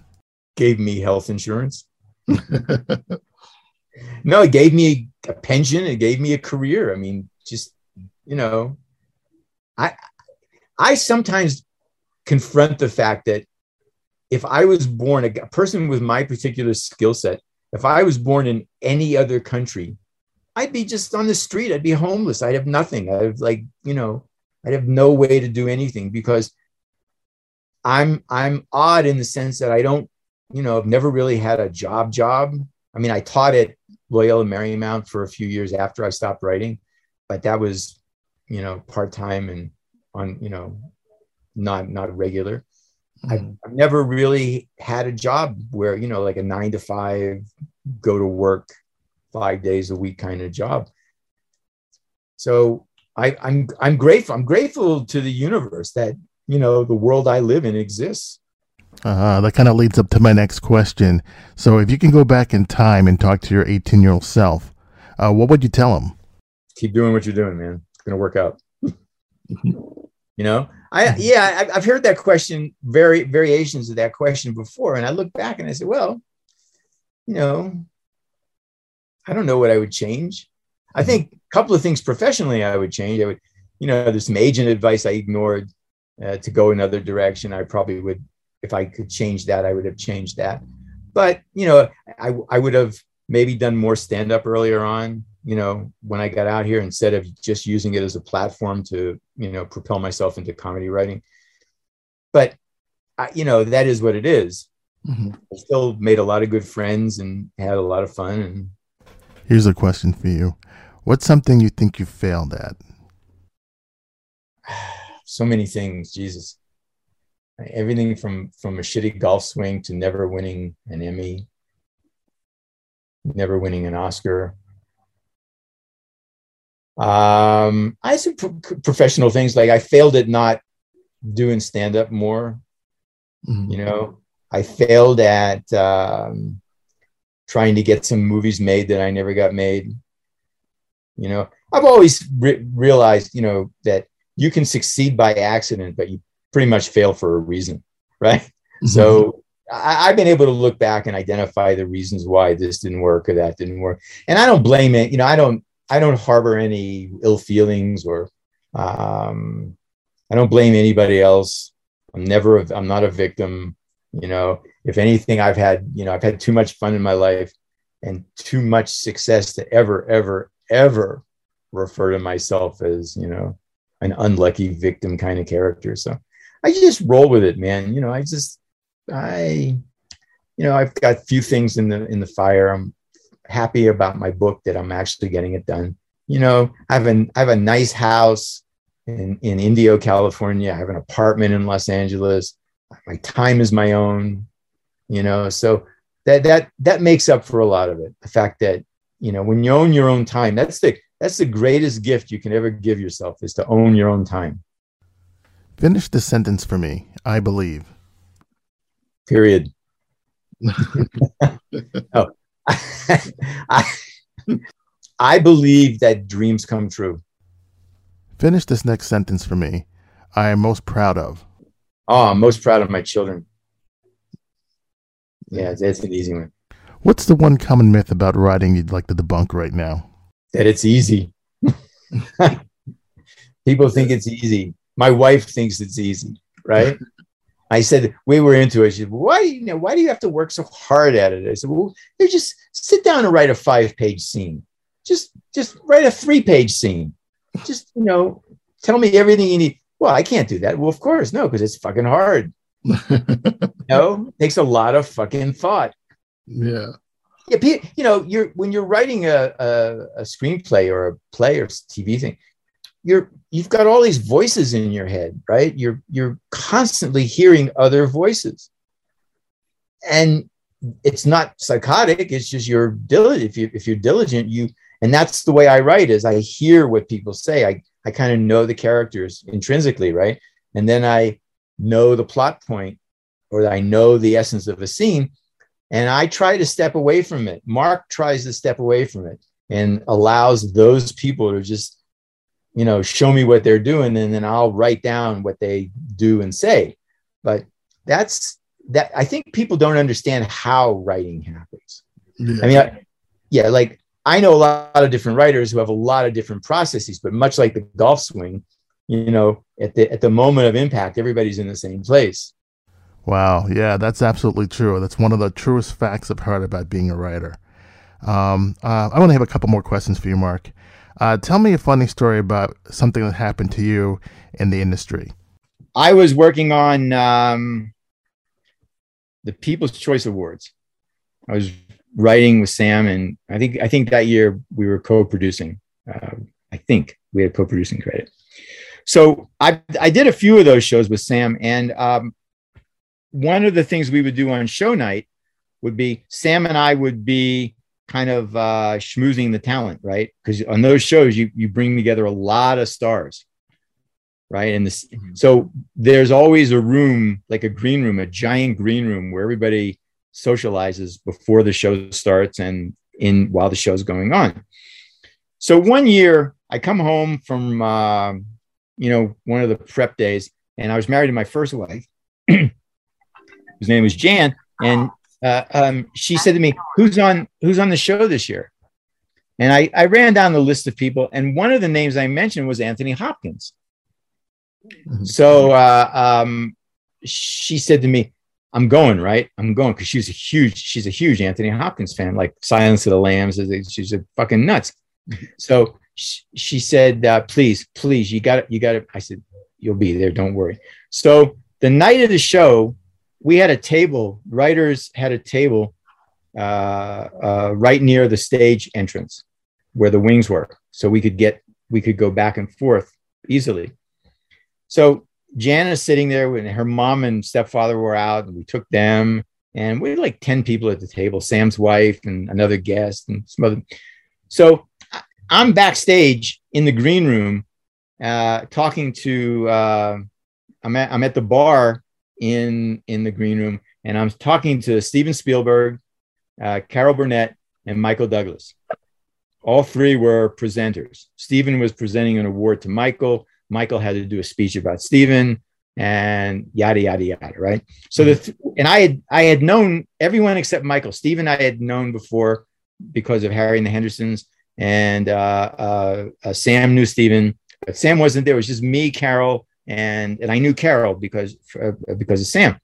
Gave me health insurance no it gave me a pension it gave me a career i mean just you know, I I sometimes confront the fact that if I was born a person with my particular skill set, if I was born in any other country, I'd be just on the street. I'd be homeless. I'd have nothing. I'd have like, you know, I'd have no way to do anything because I'm I'm odd in the sense that I don't, you know, I've never really had a job job. I mean, I taught at Loyola Marymount for a few years after I stopped writing, but that was you know, part time and on, you know, not not regular. Mm-hmm. I've, I've never really had a job where you know, like a nine to five, go to work five days a week kind of job. So I, I'm I'm grateful. I'm grateful to the universe that you know the world I live in exists. Uh, that kind of leads up to my next question. So, if you can go back in time and talk to your 18 year old self, uh, what would you tell him? Keep doing what you're doing, man It's going to work out. you know, I yeah, I've heard that question, very variations of that question before, and I look back and I said, well, you know, I don't know what I would change. I think a couple of things professionally I would change. I would, you know, there's some agent advice I ignored uh, to go another direction. I probably would, if I could change that, I would have changed that. But you know, I I would have maybe done more stand up earlier on you know, when I got out here, instead of just using it as a platform to, you know, propel myself into comedy writing. But, I, you know, that is what it is. Mm-hmm. I still made a lot of good friends and had a lot of fun. And here's a question for you: What's something you think you failed at? so many things, Jesus. Everything from from a shitty golf swing to never winning an Emmy, never winning an Oscar, um, I had some pro- professional things like I failed at not doing stand up more. Mm-hmm. You know, I failed at um, trying to get some movies made that I never got made. You know, I've always re- realized, you know, that you can succeed by accident, but you pretty much fail for a reason, right? Mm-hmm. So I, have been able to look back and identify the reasons why this didn't work or that didn't work, and I don't blame it. You know, I don't I don't harbor any ill feelings or um, I don't blame anybody else. I'm never, a, I'm not a victim. You know, if anything, I've had, you know, I've had too much fun in my life and too much success to ever, ever, ever refer to myself as, you know, an unlucky victim kind of character. So I just roll with it, man. You know, I just, I, you know, I've got a few things in the in the fire. I'm happy about my book that I'm actually getting it done. You know, I have an I have a nice house in, in Indio, California. I have an apartment in Los Angeles. my time is my own, you know. So that that that makes up for a lot of it. The fact that you know when you own your own time, that's the that's the greatest gift you can ever give yourself is to own your own time. Finish the sentence for me. I believe. Period. oh, I, I believe that dreams come true. Finish this next sentence for me. I am most proud of. Oh, I'm most proud of my children. Yeah, that's an easy one. What's the one common myth about writing you'd like to debunk right now? That it's easy. People think it's easy. My wife thinks it's easy, right? I said we were into it. She said, "Why? Do you know, why do you have to work so hard at it?" I said, "Well, you just sit down and write a five-page scene. Just, just write a three-page scene. Just, you know, tell me everything you need." Well, I can't do that. Well, of course, no, because it's fucking hard. it takes a lot of fucking thought. Yeah. Yeah, you know, you're when you're writing a, a, a screenplay or a play or TV thing, you're you've got all these voices in your head, right? You're you're constantly hearing other voices, and it's not psychotic. It's just you're diligent. If you if you're diligent, you and that's the way I write. Is I hear what people say. I I kind of know the characters intrinsically, right? And then I know the plot point, or I know the essence of a scene, and I try to step away from it. Mark tries to step away from it and allows those people to just you know, show me what they're doing, and then I'll write down what they do and say. But that's that. I think people don't understand how writing happens. Yeah. I mean, I, yeah, like I know a lot of different writers who have a lot of different processes, but much like the golf swing, you know, at the at the moment of impact, everybody's in the same place. Wow, yeah, that's absolutely true. That's one of the truest facts I've heard about being a writer. Um, uh, I want to have a couple more questions for you, Mark. Uh, tell me a funny story about something that happened to you in the industry. I was working on um, the People's Choice Awards. I was writing with Sam, and I think I think that year we were co-producing. Uh, I think we had co-producing credit. So I I did a few of those shows with Sam, and um, one of the things we would do on show night would be Sam and I would be kind of uh, schmoozing the talent, right? Because on those shows, you you bring together a lot of stars, right? And this, mm-hmm. so there's always a room, like a green room, a giant green room where everybody socializes before the show starts and in while the show's going on. So one year, I come home from uh, you know one of the prep days, and I was married to my first wife. His name was Jan, and uh, um, she said to me, "Who's on Who's on the show this year?" And I, I ran down the list of people, and one of the names I mentioned was Anthony Hopkins. Mm-hmm. So uh, um, she said to me, "I'm going, right? I'm going because she's a huge she's a huge Anthony Hopkins fan, like Silence of the Lambs. She's a fucking nuts." Mm-hmm. So she, she said, uh, "Please, please, you got it, you got it." I said, "You'll be there, don't worry." So the night of the show, we had a table. Writers had a table uh, uh, right near the stage entrance where the wings were, so we could get we could go back and forth easily. So Jana's sitting there when her mom and stepfather were out, and we took them, and we had like ten people at the table. Sam's wife and another guest and some other. So I'm backstage in the green room, uh, talking to. Uh, I'm at I'm at the bar in in the green room, and I'm talking to Steven Spielberg, uh, Carol Burnett, and Michael Douglas. All three were presenters. Steven was presenting an award to Michael. Michael had to do a speech about Steven, and yada yada yada. Right. So the th- and I had I had known everyone except Michael. Steven I had known before because of Harry and the Hendersons, and uh, uh, uh Sam knew Steven, but Sam wasn't there. It was just me, Carol, and and I knew Carol because uh, because of Sam.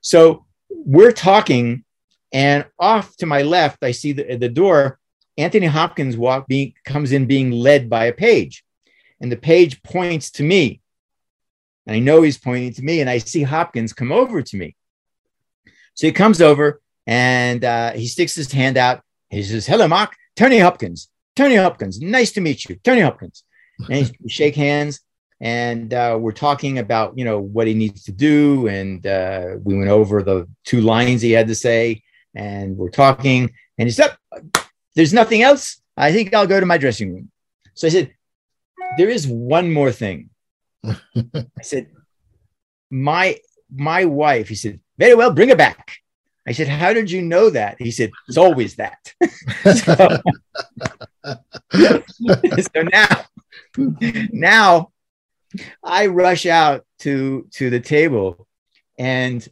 So we're talking, and off to my left, I see the, the door. Anthony Hopkins walk being comes in being led by a page, and the page points to me. And I know he's pointing to me, and I see Hopkins come over to me. So he comes over and uh, he sticks his hand out. He says, "Hello, Mark. Tony Hopkins. Tony Hopkins. Nice to meet you, Tony Hopkins." And shake hands, and uh, we're talking about you know what he needs to do, and uh, we went over the two lines he had to say, and we're talking, and he said, "There's nothing else. I think I'll go to my dressing room." So I said, "There is one more thing." I said, "My my wife." He said, "Very well, bring her back." I said, "How did you know that?" He said, "It's always that." so, so now, now I rush out to to the table, and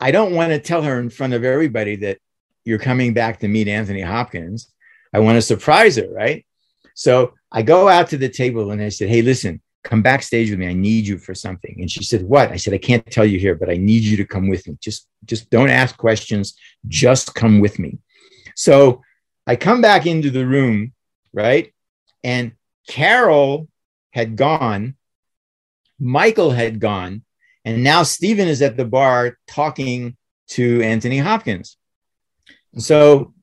I don't want to tell her in front of everybody that you're coming back to meet Anthony Hopkins. I want to surprise her, right? So I go out to the table and I said, "Hey, listen, come backstage with me. I need you for something." And she said, "What?" I said, "I can't tell you here, but I need you to come with me. Just just don't ask questions. Just come with me." So I come back into the room, right? And Carol had gone Michael had gone, and now Stephen is at the bar talking to Anthony Hopkins. So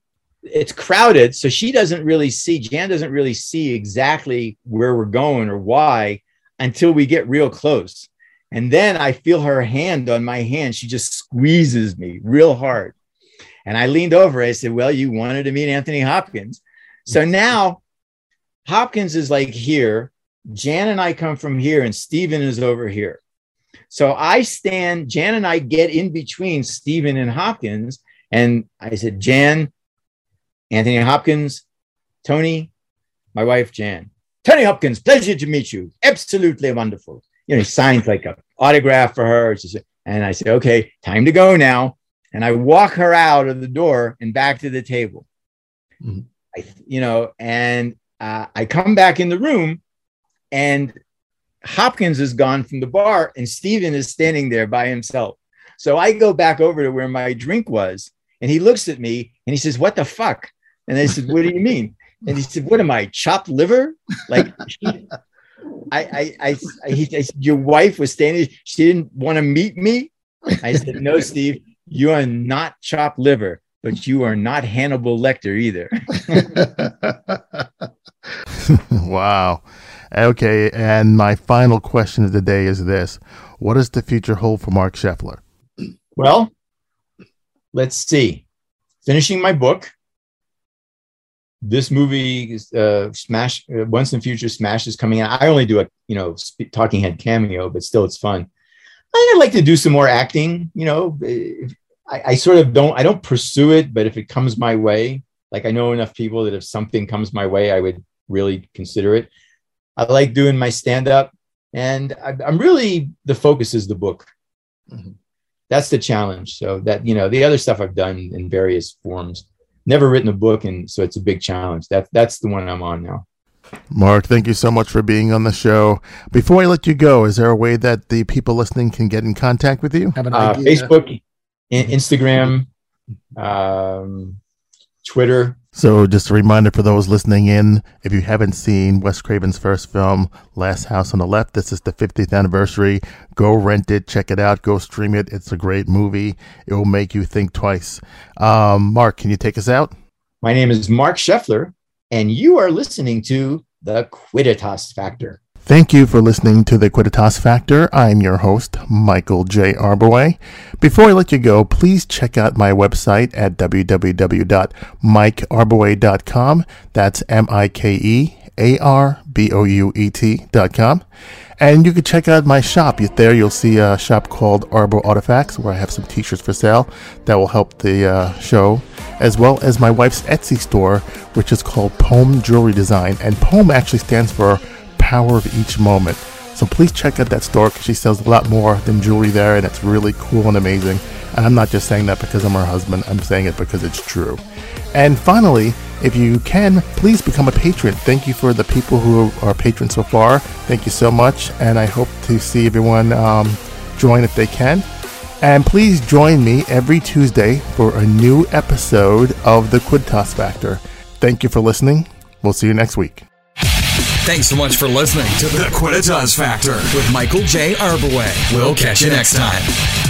it's crowded. So she doesn't really see, Jan doesn't really see exactly where we're going or why until we get real close. And then I feel her hand on my hand. She just squeezes me real hard. And I leaned over. I said, Well, you wanted to meet Anthony Hopkins. So now Hopkins is like here. Jan and I come from here, and Stephen is over here. So I stand, Jan and I get in between Stephen and Hopkins. And I said, Jan, Anthony Hopkins, Tony, my wife, Jan. Tony Hopkins, pleasure to meet you. Absolutely wonderful. You know, he signs like a autograph for her. And I say, okay, time to go now. And I walk her out of the door and back to the table. Mm-hmm. I, you know, and uh, I come back in the room and Hopkins is gone from the bar and Steven is standing there by himself. So I go back over to where my drink was and he looks at me and he says, What the fuck? And I said, What do you mean? And he said, What am I, chopped liver? Like, I, I, I, I, he, I said, Your wife was standing, she didn't want to meet me. I said, No, Steve, you are not chopped liver, but you are not Hannibal Lecter either. wow. Okay, and my final question of the day is this: What does the future hold for Marc Sheffler? Well, let's see. Finishing my book. This movie, uh, Smash, uh, Once in Future Smash is coming out. I only do a you know talking head cameo, but still it's fun. I'd like to do some more acting. You know, I, I sort of don't. I don't pursue it, but if it comes my way, like I know enough people that if something comes my way, I would really consider it. I like doing my stand up, and I, am really the focus is the book. Mm-hmm. That's the challenge. So that you know the other stuff I've done in various forms, never written a book, and so it's a big challenge. That that's the one I'm on now. Marc, thank you so much for being on the show. Before I let you go, is there a way that the people listening can get in contact with you? Uh, Facebook, Instagram, um, Twitter. So, just a reminder for those listening in if you haven't seen Wes Craven's first film, Last House on the Left, this is the 50th anniversary. Go rent it, check it out, go stream it. It's a great movie. It will make you think twice. Um, Marc, can you take us out? My name is Marc Sheffler, and you are listening to The Quidditas Factor. Thank you for listening to the Quidditas Factor. I'm your host, Michael J. Arbouet. Before I let you go, please check out my website at www.mikearbouet.com. That's M-I-K-E A-R-B-O-U-E-T.com. And you can check out my shop. There you'll see a shop called Arbo Artifacts where I have some t-shirts for sale that will help the uh, show, as well as my wife's Etsy store, which is called Poem Jewelry Design. And Poem actually stands for power of each moment. So please check out that store because she sells a lot more than jewelry there, and it's really cool and amazing. And I'm not just saying that because I'm her husband, I'm saying it because it's true. And finally, if you can, please become a patron. Thank you for the people who are patrons so far. Thank you so much, and I hope to see everyone um, join if they can. And please join me every Tuesday for a new episode of The Quidditas Factor. Thank you for listening. We'll see you next week. Thanks so much for listening to The Quidditas Factor with Michael J. Arbouet. We'll catch you next time.